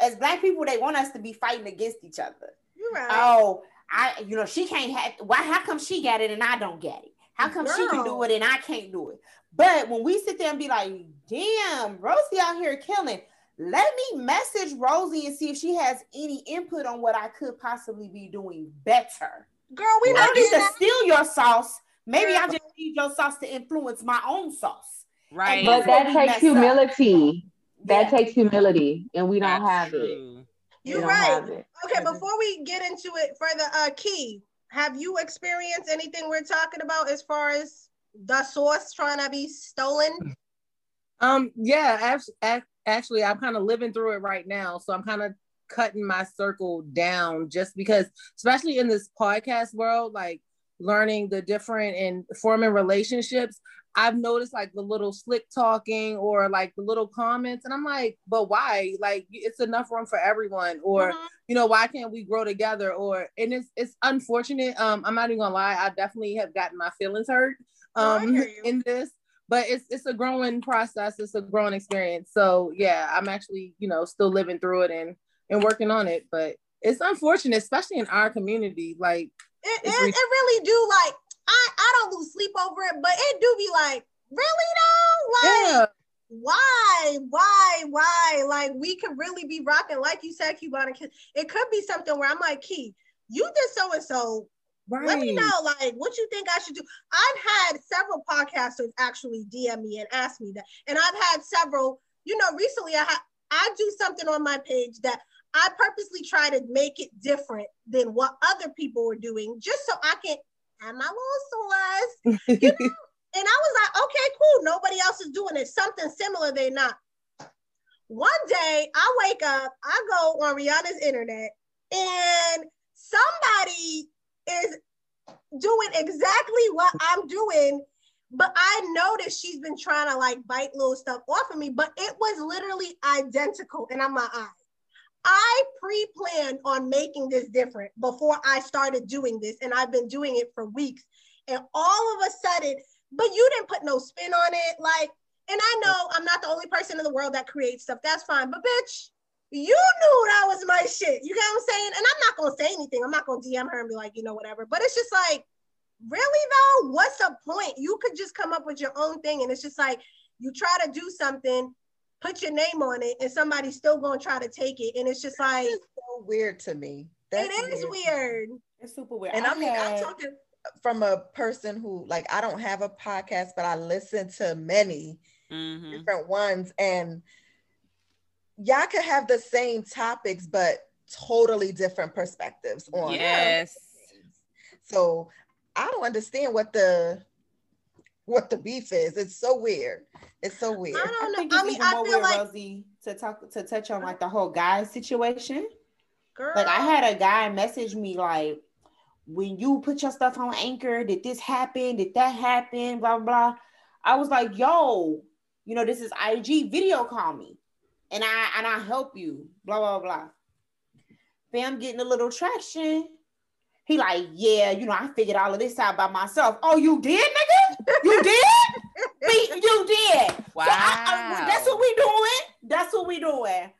[SPEAKER 2] As black people, they want us to be fighting against each other.
[SPEAKER 1] You're right.
[SPEAKER 2] Oh, I, you know, she can't have. Why? How come she got it and I don't get it? How come Girl. she can do it and I can't do it? But when we sit there and be like, damn, Rosey out here killing, let me message Rosey and see if she has any input on what I could possibly be doing better.
[SPEAKER 1] Girl, we
[SPEAKER 2] don't need to steal your sauce. Maybe Girl. I just need your sauce to influence my own sauce.
[SPEAKER 3] Right.
[SPEAKER 6] But that takes humility. Up. That yeah. takes humility, and we don't That's have true.
[SPEAKER 1] it. You're right. Okay, before we get into it further, uh, Kee, have you experienced anything we're talking about as far as the source trying to be stolen?
[SPEAKER 4] Um, yeah, actually, I'm kind of living through it right now. So I'm kind of cutting my circle down just because, especially in this podcast world, like learning the different and forming relationships, I've noticed like the little slick talking or like the little comments, and I'm like, but why? Like it's enough room for everyone, or mm-hmm. you know, why can't we grow together? Or and it's it's unfortunate. Um, I'm not even gonna lie, I definitely have gotten my feelings hurt um oh, [LAUGHS] in this, but it's it's a growing process, it's a growing experience. So yeah, I'm actually, you know, still living through it and and working on it. But it's unfortunate, especially in our community. Like
[SPEAKER 1] it, it, it really do like I, I don't lose sleep over it, but it do be like, really though? Like yeah. why? Why? Why? Like we could really be rocking, like you said, Cubana. It could be something where I'm like, Kee, you did so and so. Let me know, like, what you think I should do. I've had several podcasters actually DM me and ask me that, and I've had several. You know, recently I ha- I do something on my page that I purposely try to make it different than what other people were doing, just so I can have my little. You know? [LAUGHS] and I was like, okay, cool. Nobody else is doing it. Something similar, they not. One day I wake up, I go on Rihanna's internet, and somebody is doing exactly what I'm doing. But I noticed she's been trying to like bite little stuff off of me, but it was literally identical. And I'm like, eye. I pre planned on making this different before I started doing this, and I've been doing it for weeks. And all of a sudden, but you didn't put no spin on it. Like And I know I'm not the only person in the world that creates stuff. That's fine. But bitch, you knew that was my shit. You get what I'm saying? And I'm not gonna say anything. I'm not gonna DM her and be like, you know, whatever. But it's just like, really though, what's the point? You could just come up with your own thing, and it's just like you try to do something, put your name on it, and somebody's still gonna try to take it, and it's just like
[SPEAKER 7] It's so weird to me. That's
[SPEAKER 1] it is weird.
[SPEAKER 2] It's super weird.
[SPEAKER 7] And I, mean,
[SPEAKER 2] had-
[SPEAKER 7] I'm talking from a person who like I don't have a podcast, but I listen to many
[SPEAKER 3] Mhm.
[SPEAKER 7] different ones, and y'all could have the same topics, but totally different perspectives on it.
[SPEAKER 3] Yes.
[SPEAKER 7] So I don't understand what the what the beef is. It's so weird. It's so weird.
[SPEAKER 1] I
[SPEAKER 2] I
[SPEAKER 1] don't
[SPEAKER 2] think
[SPEAKER 1] know.
[SPEAKER 2] it's
[SPEAKER 1] I mean,
[SPEAKER 2] even
[SPEAKER 1] I
[SPEAKER 2] more
[SPEAKER 1] feel
[SPEAKER 2] weird,
[SPEAKER 1] like,
[SPEAKER 2] Rosey, to talk to touch on like the whole guy situation.
[SPEAKER 1] girl,
[SPEAKER 2] Like I had a guy message me like, when you put your stuff on Anchor, did this happen? Did that happen? Blah blah. blah. I was like, yo, you know, this is IG. Video call me, and I and I help you. Blah blah blah. Fam getting a little traction. He like, yeah, you know, I figured all of this out by myself. Oh, you did, nigga? You did? [LAUGHS] You did.
[SPEAKER 3] Wow.
[SPEAKER 2] So I- I- that's what we doing. That's what we doing.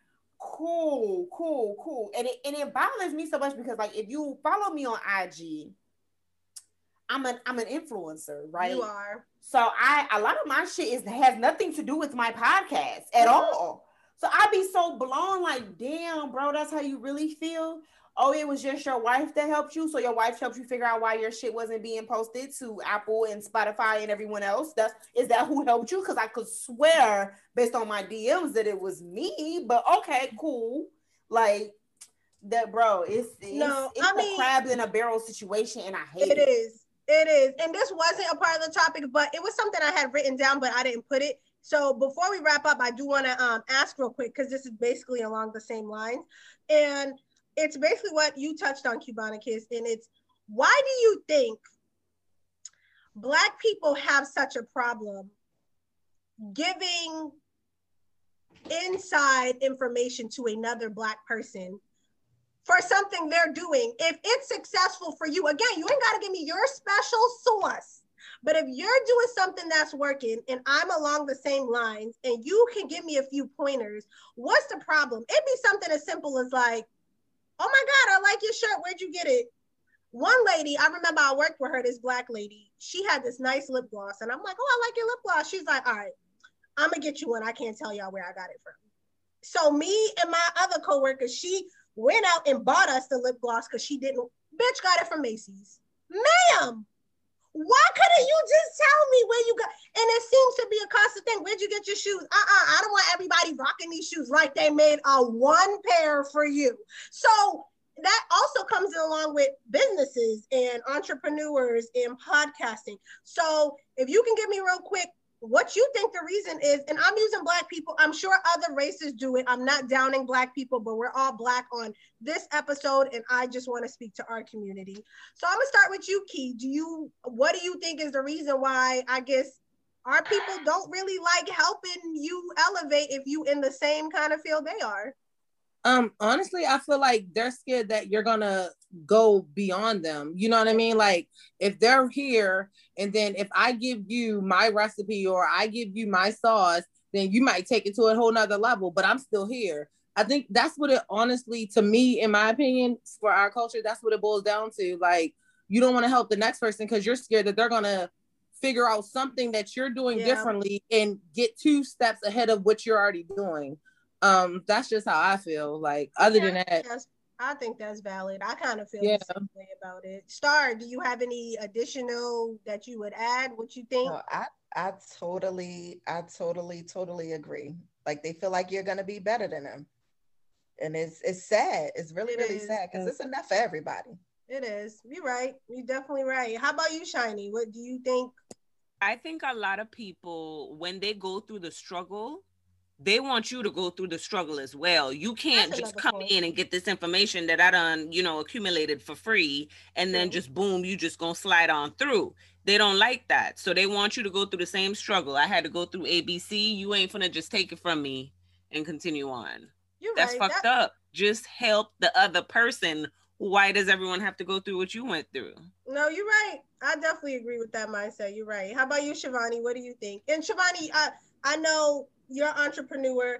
[SPEAKER 2] Cool, cool, cool. And it and it bothers me so much because like if you follow me on IG, I'm an I'm an influencer, right?
[SPEAKER 1] you are.
[SPEAKER 2] So I a lot of my shit is has nothing to do with my podcast at
[SPEAKER 1] Mhm.
[SPEAKER 2] all. So I'd be so blown, like, damn, bro, that's how you really feel. Oh, it was just your wife that helped you. So your wife helped you figure out why your shit wasn't being posted to Apple and Spotify and everyone else. That's is that who helped you? Because I could swear based on my DMs that it was me. But okay, cool. Like that, bro. It's, it's
[SPEAKER 1] No,
[SPEAKER 2] it's
[SPEAKER 1] I
[SPEAKER 2] a
[SPEAKER 1] mean-
[SPEAKER 2] crab in a barrel situation, and I hate
[SPEAKER 1] It
[SPEAKER 2] it.
[SPEAKER 1] is. It is. And this wasn't a part of the topic, but it was something I had written down, but I didn't put it. So before we wrap up, I do want to um, ask real quick because this is basically along the same lines. And it's basically what you touched on, Cubana Kiss. And it's why do you think Black people have such a problem giving inside information to another Black person for something they're doing. If it's successful for you, again, you ain't got to give me your special sauce. But if you're doing something that's working and I'm along the same lines and you can give me a few pointers, what's the problem? It'd be something as simple as like, oh my God, I like your shirt. Where'd you get it? One lady, I remember I worked with her, this black lady. She had this nice lip gloss. And I'm like, oh, I like your lip gloss. She's like, all right, I'm to get you one. I can't tell y'all where I got it from. So me and my other coworker, she went out and bought us the lip gloss because she didn't. Bitch got it from Macy's. Ma'am, why couldn't you just tell me where you got? And it seems to be a constant thing. Where'd you get your shoes? Uh-uh. I don't want everybody rocking these shoes like they made a one pair for you. So that also comes along with businesses and entrepreneurs and podcasting. So if you can give me real quick what you think the reason is, and I'm using black people. I'm sure other races do it. I'm not downing black people, but we're all black on this episode, and I just want to speak to our community. So I'm gonna start with you, Kee. Do you what do you think is the reason why I guess our people don't really like helping you elevate if you in the same kind of field they are?
[SPEAKER 4] Um, honestly, I feel like they're scared that you're gonna go beyond them. You know what I mean? Like if they're here and then if I give you my recipe or I give you my sauce, then you might take it to a whole nother level, but I'm still here. I think that's what it honestly, to me, in my opinion, for our culture, that's what it boils down to. Like, you don't want to help the next person because you're scared that they're gonna figure out something that you're doing
[SPEAKER 1] Yeah.
[SPEAKER 4] differently and get two steps ahead of what you're already doing. Um, that's just how I feel. Like, other than that,
[SPEAKER 1] I think that's valid. I kind of feel
[SPEAKER 4] Yeah.
[SPEAKER 1] the same way about it. Star, do you have any additional that you would add? What you think?
[SPEAKER 7] No, I I totally, I totally, totally agree. Like they feel like you're gonna be better than them. And it's it's sad. It's really,
[SPEAKER 1] It
[SPEAKER 7] really
[SPEAKER 1] is.
[SPEAKER 7] sad because it's enough for everybody.
[SPEAKER 1] It is. You're right. You're definitely right. How about you, Shyni? What do you think?
[SPEAKER 3] I think a lot of people, when they go through the struggle, they want you to go through the struggle as well. You can't
[SPEAKER 1] That's
[SPEAKER 3] just come
[SPEAKER 1] point.
[SPEAKER 3] in and get this information that I done, you know, accumulated for free, and then
[SPEAKER 1] True.
[SPEAKER 3] just boom, you just gonna slide on through. They don't like that. So they want you to go through the same struggle. I had to go through ABC. You ain't gonna just take it from me and continue on.
[SPEAKER 1] You're
[SPEAKER 3] That's
[SPEAKER 1] right.
[SPEAKER 3] fucked
[SPEAKER 1] That-
[SPEAKER 3] up. Just help the other person. Why does everyone have to go through what you went through?
[SPEAKER 1] No, you're right. I definitely agree with that mindset. You're right. How about you, Shavonne? What do you think? And Shavonne, I I know you're an entrepreneur.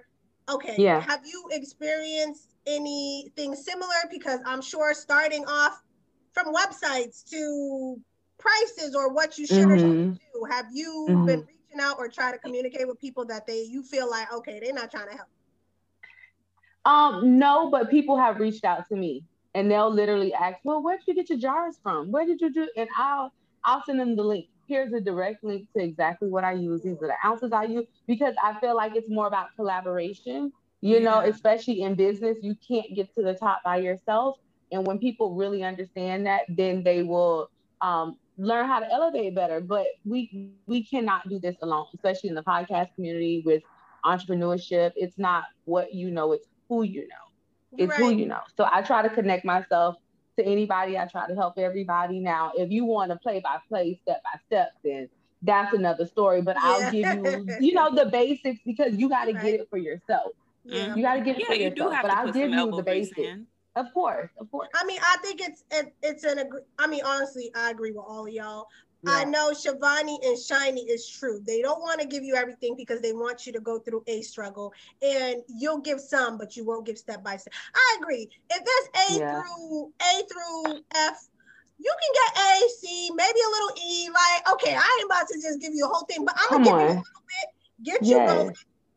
[SPEAKER 1] Okay.
[SPEAKER 6] Yeah.
[SPEAKER 1] Have you experienced anything similar? Because I'm sure starting off from websites to prices or what you should or shouldn't
[SPEAKER 6] Mhm.
[SPEAKER 1] do. Have you
[SPEAKER 6] Mhm.
[SPEAKER 1] been reaching out or try to communicate with people that they you feel like okay, they're not trying to help?
[SPEAKER 6] Um, no, but people have reached out to me and they'll literally ask, Well, where did you get your jars from? Where did you do? And I'll I'll send them the link. Here's a direct link to exactly what I use. These are the ounces I use because I feel like it's more about collaboration. You know, especially in business, you can't get to the top by yourself. And when people really understand that, then they will um, learn how to elevate better. But we we cannot do this alone, especially in the podcast community with entrepreneurship. It's not what you know, it's who you know. It's who you know. So I try to connect myself to anybody. I try to help everybody. Now, if you want to play by play, step by step, then that's another story. But I'll give you, you [LAUGHS] know, the basics because you got to
[SPEAKER 1] Right.
[SPEAKER 6] get it for yourself.
[SPEAKER 1] Yeah.
[SPEAKER 6] You got to get it
[SPEAKER 3] Yeah,
[SPEAKER 6] for
[SPEAKER 3] you
[SPEAKER 6] yourself.
[SPEAKER 3] do have
[SPEAKER 6] but
[SPEAKER 3] to
[SPEAKER 6] I'll give you the basics.
[SPEAKER 3] in.
[SPEAKER 6] Of course, of course.
[SPEAKER 1] I mean, I think it's it, it's an agree. I mean, honestly, I agree with all of y'all. I know Shavonne and Shyni is true. They don't want to give you everything because they want you to go through a struggle, and you'll give some, but you won't give step by step. I agree. If there's A
[SPEAKER 6] Yeah.
[SPEAKER 1] through A through F, you can get A, C, maybe a little E. Like, okay, I ain't about to just give you a whole thing, but I'm
[SPEAKER 6] Come
[SPEAKER 1] gonna give you a little bit, get you going,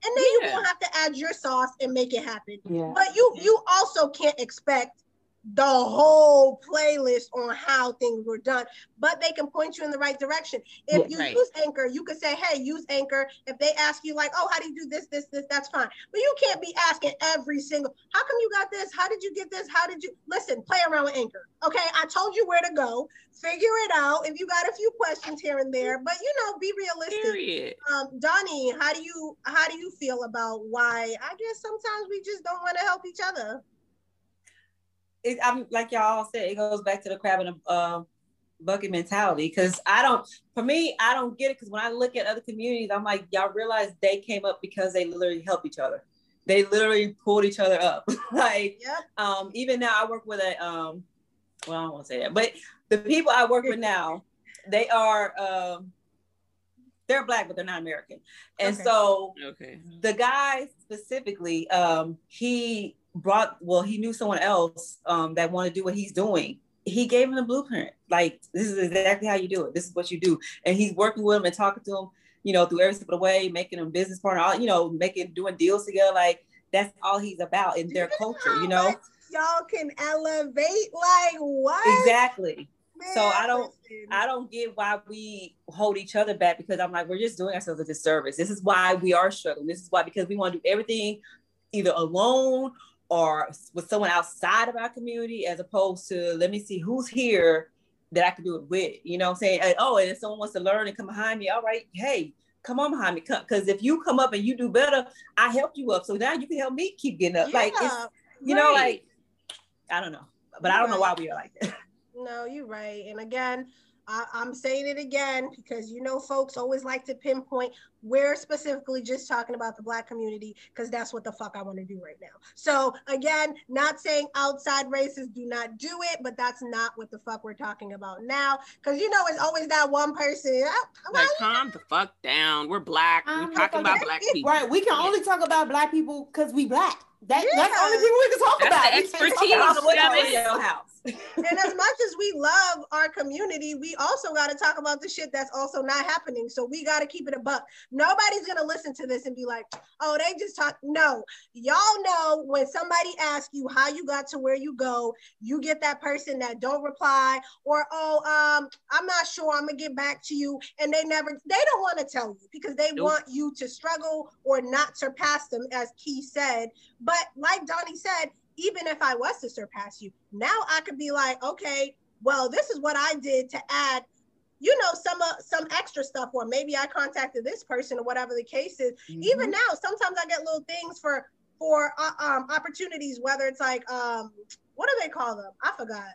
[SPEAKER 1] and then you're gonna have to add your sauce and make it happen.
[SPEAKER 6] Yeah.
[SPEAKER 1] But you you also can't expect the whole playlist on how things were done, but they can point you in the right direction. If you
[SPEAKER 3] Right.
[SPEAKER 1] use Anchor, you could say, "Hey, use Anchor." If they ask you like, "Oh, how do you do this, this, this?" That's fine. But you can't be asking every single, "How come you got this? How did you get this? How did you?" Listen, play around with Anchor. Okay, I told you where to go. Figure it out. If you got a few questions here and there, but you know, be realistic.
[SPEAKER 3] Period.
[SPEAKER 1] Um, Donnie, how do you how do you feel about why? I guess sometimes we just don't want to help each other.
[SPEAKER 5] It, I'm like y'all said, it goes back to the crab in a uh, bucket mentality. Because I don't, for me, I don't get it. Because when I look at other communities, I'm like, y'all realize they came up because they literally help each other. They literally pulled each other up. [LAUGHS] like,
[SPEAKER 1] yeah.
[SPEAKER 5] um, even now, I work with a, um, well, I don't want to say that, but the people I work with now, they are, um, they're black, but they're not American, and
[SPEAKER 1] Okay.
[SPEAKER 5] so
[SPEAKER 3] Okay.
[SPEAKER 5] the guy specifically, um, he brought well, he knew someone else um that wanted to do what he's doing. He gave him the blueprint. Like this is exactly how you do it. This is what you do. And he's working with him and talking to him, you know, through every step of the way, making him business partner, all you know, making doing deals together. Like that's all he's about in their culture, you know.
[SPEAKER 1] Y'all can elevate like what?
[SPEAKER 5] Exactly. So I don't-
[SPEAKER 1] listen.
[SPEAKER 5] I don't get why we hold each other back because I'm like, we're just doing ourselves a disservice. This is why we are struggling. This is why because we want to do everything either alone or with someone outside of our community, as opposed to let me see who's here that I can do it with. You know what I'm saying? And, oh, and if someone wants to learn and come behind me, all right, hey, come on behind me. Because if you come up and you do better, I helped you up. So now you can help me keep getting up. Like
[SPEAKER 1] Yeah,
[SPEAKER 5] you know, like I don't know. But I don't know why we are like that. [LAUGHS]
[SPEAKER 1] no, you're right. And again, I, I'm saying it again because you know, folks always like to pinpoint. We're specifically just talking about the Black community because that's what the fuck I want to do right now. So again, not saying outside races do not do it, but that's not what the fuck we're talking about now. Because you know, it's always that one person. "Ah,
[SPEAKER 3] Like, calm the fuck down. We're black.
[SPEAKER 2] Um,
[SPEAKER 3] We're talking about black people.
[SPEAKER 2] Right. We can only talk about black people because we black. That, That's the only people we can talk
[SPEAKER 3] That's
[SPEAKER 2] about.
[SPEAKER 3] the
[SPEAKER 2] We can't talk
[SPEAKER 3] expertise.
[SPEAKER 2] about
[SPEAKER 5] Mama, what
[SPEAKER 3] Damn
[SPEAKER 5] you in your house? [LAUGHS] [LAUGHS]
[SPEAKER 1] and as much as we love our community, we also got to talk about the shit that's also not happening. So we got to keep it a buck. Nobody's gonna listen to this and be like, "Oh, they just talk." No, y'all know when somebody asks you how you got to where you go, you get that person that don't reply, or "Oh, um, I'm not sure. I'm gonna get back to you," and they never, they don't want to tell you because they
[SPEAKER 3] Nope.
[SPEAKER 1] want you to struggle or not surpass them, as Kee said. But like Donnie said, even if I was to surpass you, now I could be like, okay, well, this is what I did to add, you know, some uh, some extra stuff, or maybe I contacted this person or whatever the case is.
[SPEAKER 5] Mm-hmm.
[SPEAKER 1] Even now, sometimes I get little things for for uh, um opportunities, whether it's like um what do they call them? I forgot.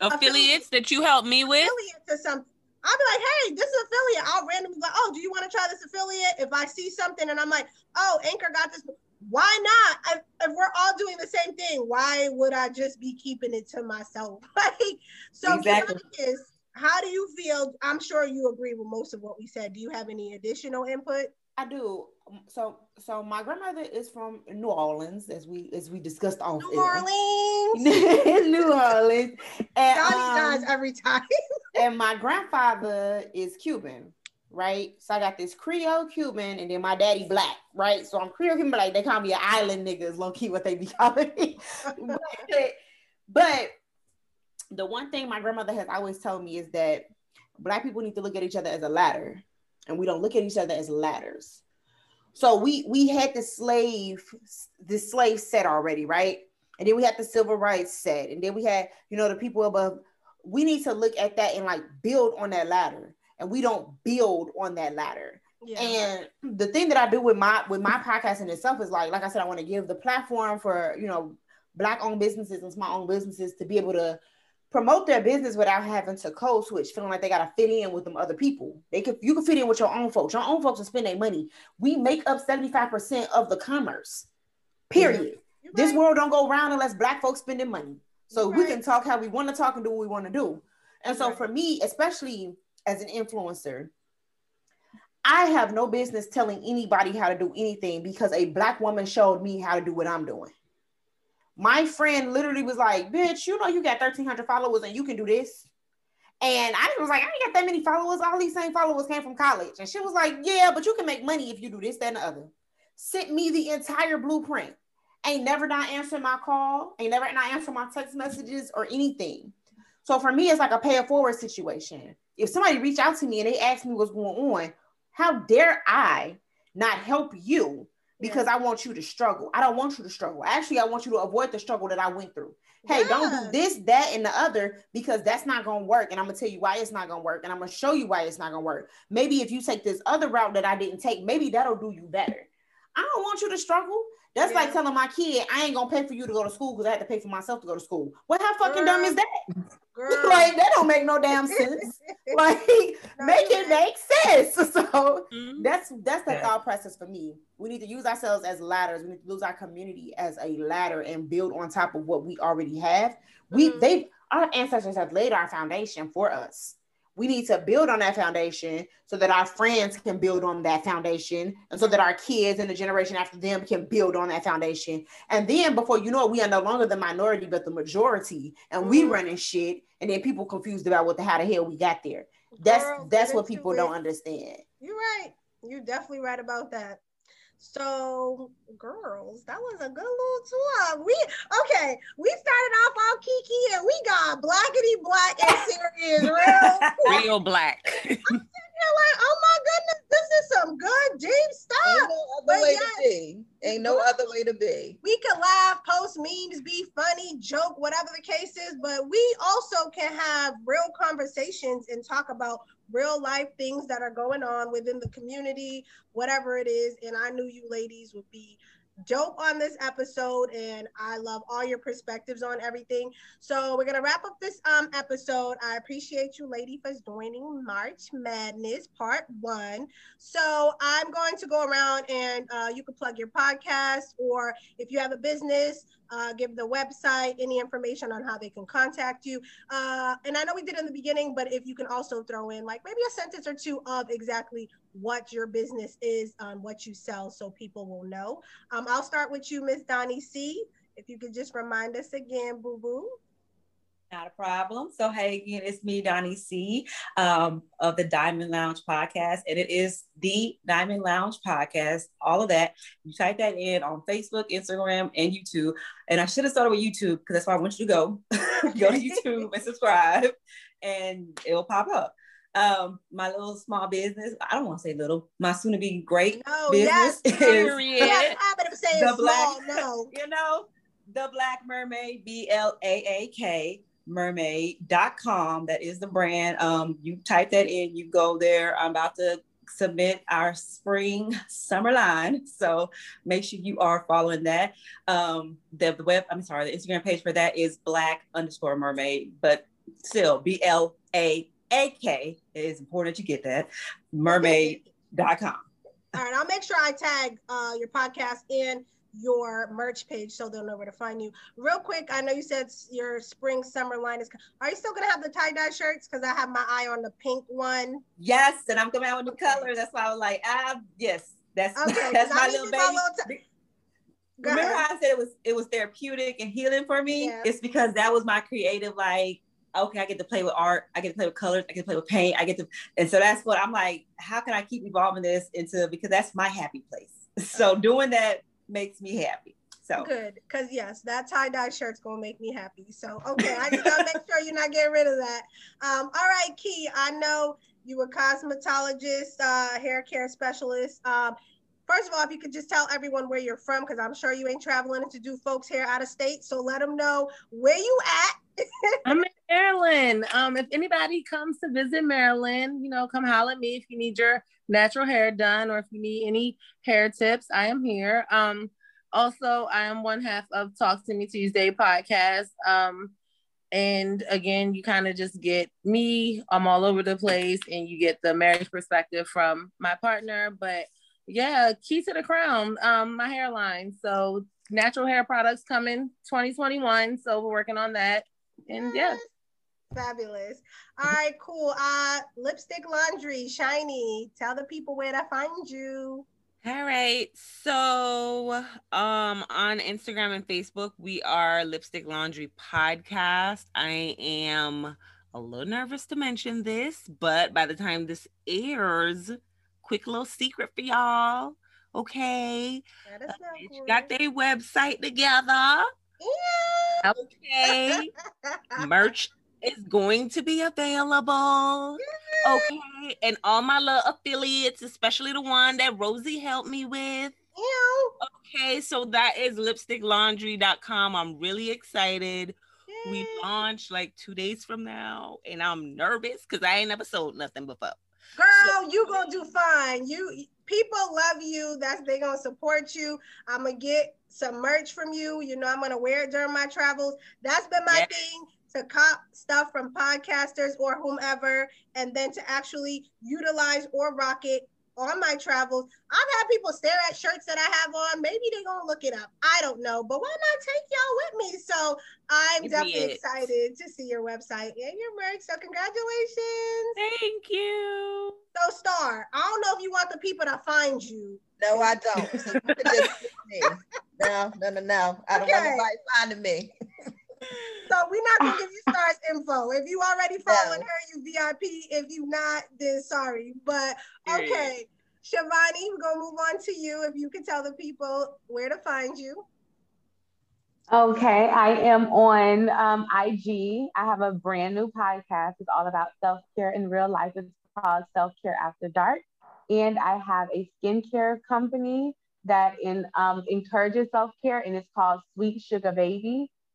[SPEAKER 3] Affiliates that you helped me with.
[SPEAKER 1] Affiliates or something. I'll be like, hey, this is affiliate. I'll randomly go, oh, do you want to try this affiliate? If I see something and I'm like, oh, Anchor got this, why not? If, if we're all doing the same thing, why would I just be keeping it to myself? [LAUGHS] Like, so
[SPEAKER 5] Exactly.
[SPEAKER 1] is how do you feel? I'm sure you agree with most of what we said. Do you have any additional input?
[SPEAKER 2] I do. So so my grandmother is from New Orleans, as we as we discussed off
[SPEAKER 1] New. Orleans. [LAUGHS]
[SPEAKER 2] New Orleans. And,
[SPEAKER 1] Donnie
[SPEAKER 2] um,
[SPEAKER 1] dies every time. [LAUGHS]
[SPEAKER 2] and my grandfather is Cuban, right? So I got this Creole Cuban, and then my daddy black, right? So I'm Creole Cuban, but like they call me an island nigga, is low key what they be calling me. [LAUGHS] but, but the one thing my grandmother has always told me is that black people need to look at each other as a ladder, and we don't look at each other as ladders. So we we had the slave the slave set already, right? And then we had the civil rights set, and then we had you know the people above. We need to look at that and like build on that ladder, and we don't build on that ladder.
[SPEAKER 1] Yeah.
[SPEAKER 2] And the thing that I do with my with my podcast in itself is like, like I said, I want to give the platform for you know black owned businesses and small owned businesses to be able to promote their business without having to code switch, feeling like they gotta fit in with them other people. They could you can fit in with your own folks. Your own folks will spend their money. We make up 75% of the commerce. Period.
[SPEAKER 1] You're
[SPEAKER 2] This world don't go round unless black folks spending money. So
[SPEAKER 1] You're
[SPEAKER 2] we can talk how we want to talk and do what we want to do. And so
[SPEAKER 1] Right.
[SPEAKER 2] for me, especially as an influencer, I have no business telling anybody how to do anything because a black woman showed me how to do what I'm doing. My friend literally was like, "Bitch, you know you got 1,300 followers and you can do this." And I was like, "I ain't got that many followers. All these same followers came from college." And she was like, "Yeah, but you can make money if you do this, that, and the other." Sent me the entire blueprint. Ain't never not answering my call. Ain't never not answering my text messages or anything. So for me, it's like a pay it forward situation. If somebody reach out to me and they ask me what's going on, how dare I not help you because I want you to struggle? I don't want you to struggle. Actually, I want you to avoid the struggle that I went through. Hey, don't do this, that, and the other because that's not gonna work. And I'm gonna tell you why it's not gonna work, and I'm gonna show you why it's not gonna work. Maybe if you take this other route that I didn't take, maybe that'll do you better. I don't want you to struggle. That's
[SPEAKER 1] Yeah.
[SPEAKER 2] like telling my kid, I ain't gonna pay for you to go to school because I had to pay for myself to go to school. Well, how fucking dumb is that?
[SPEAKER 1] Girl. [LAUGHS]
[SPEAKER 2] like that don't make no damn sense. [LAUGHS] like
[SPEAKER 1] No,
[SPEAKER 2] make it make sense. [LAUGHS] So
[SPEAKER 3] Mhm.
[SPEAKER 2] that's that's the
[SPEAKER 5] Yeah.
[SPEAKER 2] thought process for me. We need to use ourselves as ladders. We need to use our community as a ladder and build on top of what we already have. We
[SPEAKER 1] Mhm.
[SPEAKER 2] they our ancestors have laid our foundation for us. We need to build on that foundation so that our friends can build on that foundation, and so that our kids and the generation after them can build on that foundation. And then before you know it, we are no longer the minority, but the majority, and we
[SPEAKER 1] Mhm.
[SPEAKER 2] running shit. And then people confused about what the how the hell we got there. That's
[SPEAKER 1] Girl,
[SPEAKER 2] that's what people don't understand.
[SPEAKER 1] You're right. You're definitely right about that. So, girls, that was a good little talk. We okay. We started off all kiki, and we got blackety black and serious real. [LAUGHS]
[SPEAKER 3] Real black.
[SPEAKER 1] You're like, oh my goodness, this is some good deep
[SPEAKER 7] Ain't
[SPEAKER 1] stuff.
[SPEAKER 7] no other
[SPEAKER 1] But
[SPEAKER 7] way
[SPEAKER 1] yes.
[SPEAKER 7] to be. Ain't no other way to be.
[SPEAKER 1] We can laugh, post memes, be funny, joke, whatever the case is, but we also can have real conversations and talk about real life things that are going on within the community, whatever it is. And I knew you ladies would be dope on this episode and I love all your perspectives on everything. So we're gonna wrap up this um episode. I appreciate you lady for joining March Madness part one. So I'm going to go around and uh, you can plug your podcast or if you have a business, uh, give the website any information on how they can contact you. Uh, and I know we did in the beginning, but if you can also throw in like maybe a sentence or two of exactly what your business is, um, what you sell, so people will know. Um, I'll start with you, Miss Donnie C. If you could just remind us again, boo boo.
[SPEAKER 5] Not a problem. So, hey, again, it's me, Donnie C, um, of the Diamond Lounge podcast, and it is the Diamond Lounge podcast. All of that. You type that in on Facebook, Instagram, and YouTube. And I should have started with YouTube because that's where I want you to go. [LAUGHS] go to [LAUGHS] YouTube and subscribe, and it'll pop up. Um, my little small business. I don't want to say little. My soon-to-be great
[SPEAKER 1] No,
[SPEAKER 5] business [LAUGHS]
[SPEAKER 1] yes,
[SPEAKER 5] is
[SPEAKER 1] We have a habit of saying
[SPEAKER 5] The black-
[SPEAKER 1] small. No. [LAUGHS]
[SPEAKER 5] you know, the Blaak Mermaid, B L A A K mermaid.com. That is the brand. Um, you type that in, you go there. I'm about to submit our spring summer line. So make sure you are following that. Um, the, the web, I'm sorry, the Instagram page for that is blaak underscore mermaid, but still B L A A K. It is important that you get that. Mermaid.com.
[SPEAKER 1] All right, I'll make sure I tag uh, your podcast in your merch page so they'll know where to find you. Real quick, I know you said your spring summer line is. Are you still gonna have the tie dye shirts? Because I have my eye on the pink one.
[SPEAKER 5] Yes, and I'm coming out with new colors. That's why I was like, ah, yes, That's
[SPEAKER 1] Okay, [LAUGHS]
[SPEAKER 5] that's my little baby.
[SPEAKER 1] a little Go
[SPEAKER 5] Remember how I said it was it was therapeutic and healing for me?
[SPEAKER 1] Yeah.
[SPEAKER 5] It's because that was my creative, like, okay, I get to play with art, I get to play with colors, I get to play with paint, I get to, and so that's what I'm like, how can I keep evolving this into because that's my happy place. [LAUGHS] So doing that makes me happy. So
[SPEAKER 1] Good, because yes, that tie dye shirt's gonna make me happy. So okay, I just gotta [LAUGHS] make sure you're not getting rid of that. Um, all right, Kee. I know you were cosmetologist, uh, hair care specialist. Um, first of all, if you could just tell everyone where you're from, because I'm sure you ain't traveling to do folks here out of state. So let them know where you at. [LAUGHS]
[SPEAKER 4] I'm in Maryland. Um, if anybody comes to visit Maryland, you know, come holler at me if you need your natural hair done or if you need any hair tips. I am here. Um, also, I am one half of Talk to Me Tuesday podcast. Um, and again, you kind of just get me. I'm all over the place, and you get the marriage perspective from my partner. But yeah, key to the crown, um, my hairline. So natural hair products coming 2021. So we're working on that. And yeah.
[SPEAKER 1] Fabulous. All right, cool. Uh, lipstick laundry, Shyni. Tell the people where to find you.
[SPEAKER 3] All right. So, um, on Instagram and Facebook, we are Lipstick Laundry Podcast. I am a little nervous to mention this, but by the time this airs, quick little secret for y'all. Okay.
[SPEAKER 1] Let us know.
[SPEAKER 3] Bitch
[SPEAKER 1] Corey.
[SPEAKER 3] got their website together.
[SPEAKER 1] Yeah.
[SPEAKER 3] Okay. [LAUGHS] Merch is going to be available. Yeah. Okay. And all my little affiliates, especially the one that Rosey helped me with.
[SPEAKER 1] Ew.
[SPEAKER 3] Okay, so that is lipsticklaundry.com. I'm really excited. We launch like two days from now, and I'm nervous because I ain't never sold nothing before.
[SPEAKER 1] Girl, you gonna do fine. You people love you. That's they gonna support you. I'm gonna get some merch from you. You know, I'm gonna wear it during my travels. That's been my
[SPEAKER 3] Yeah.
[SPEAKER 1] thing to cop stuff from podcasters or whomever, and then to actually utilize or rock it on my travels. I've had people stare at shirts that I have on. Maybe they're gonna look it up. I don't know, but why not take y'all with me? So I'm
[SPEAKER 3] Period.
[SPEAKER 1] definitely excited to see your website and your merch. So congratulations.
[SPEAKER 3] Thank you.
[SPEAKER 1] So Star, I don't know if you want the people to find you.
[SPEAKER 7] No, I don't. So you can just me. No, no, no, no. I don't want
[SPEAKER 1] Okay.
[SPEAKER 7] nobody finding me. [LAUGHS]
[SPEAKER 1] So we're not gonna give you [LAUGHS] Star's info. If you already following
[SPEAKER 7] No.
[SPEAKER 1] her, you VIP. If you not, then sorry. But
[SPEAKER 3] Period.
[SPEAKER 1] okay. Shavonne, we're gonna move on to you. If you could tell the people where to find you.
[SPEAKER 6] Okay, I am on um, IG. I have a brand new podcast. It's all about self care in real life. It's called Self Care After Dark. And I have a skincare company that in, um, encourages self care, and it's called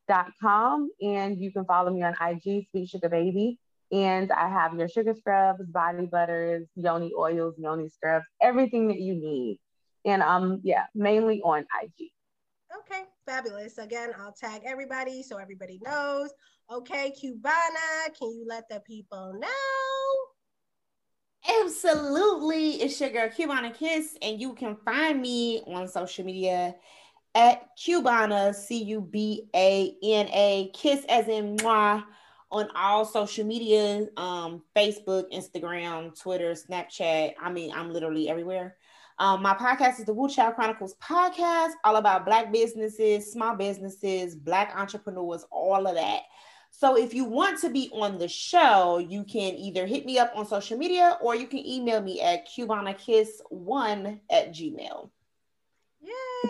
[SPEAKER 6] sweetsugarbaby.com. And you can follow me on IG, Sweet Sugar Baby. And I have your sugar scrubs, body butters, yoni oils, yoni scrubs, everything that you need. And um, yeah, mainly on IG.
[SPEAKER 1] Okay, fabulous. Again, I'll tag everybody so everybody knows. Okay, Cubana, can you let the people know?
[SPEAKER 2] Absolutely. It's your girl Cubana Kiss, and you can find me on social media at Cubana, C U B A N A, Kiss as in moi, on all social media um, Facebook, Instagram, Twitter, Snapchat. I mean, I'm literally everywhere. Um, my podcast is the Whew Chile Chronicles podcast, all about Black businesses, small businesses, Black entrepreneurs, all of that. So if you want to be on the show, you can either hit me up on social media or you can email me at cubanakiss1 at gmail.
[SPEAKER 1] Yay,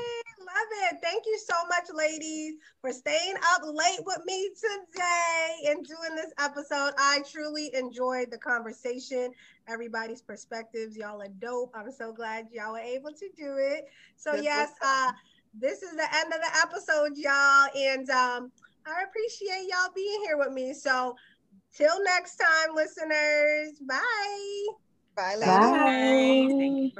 [SPEAKER 1] love it. Thank you so much, ladies, for staying up late with me today and doing this episode. I truly enjoyed the conversation, everybody's perspectives. Y'all are dope. I'm so glad y'all were able to do it. So,
[SPEAKER 7] This
[SPEAKER 1] yes, uh, this is the end of the episode, y'all. And um, I appreciate y'all being here with me. So, till next time, listeners. Bye.
[SPEAKER 7] Bye, ladies.
[SPEAKER 6] Bye.
[SPEAKER 3] Thank you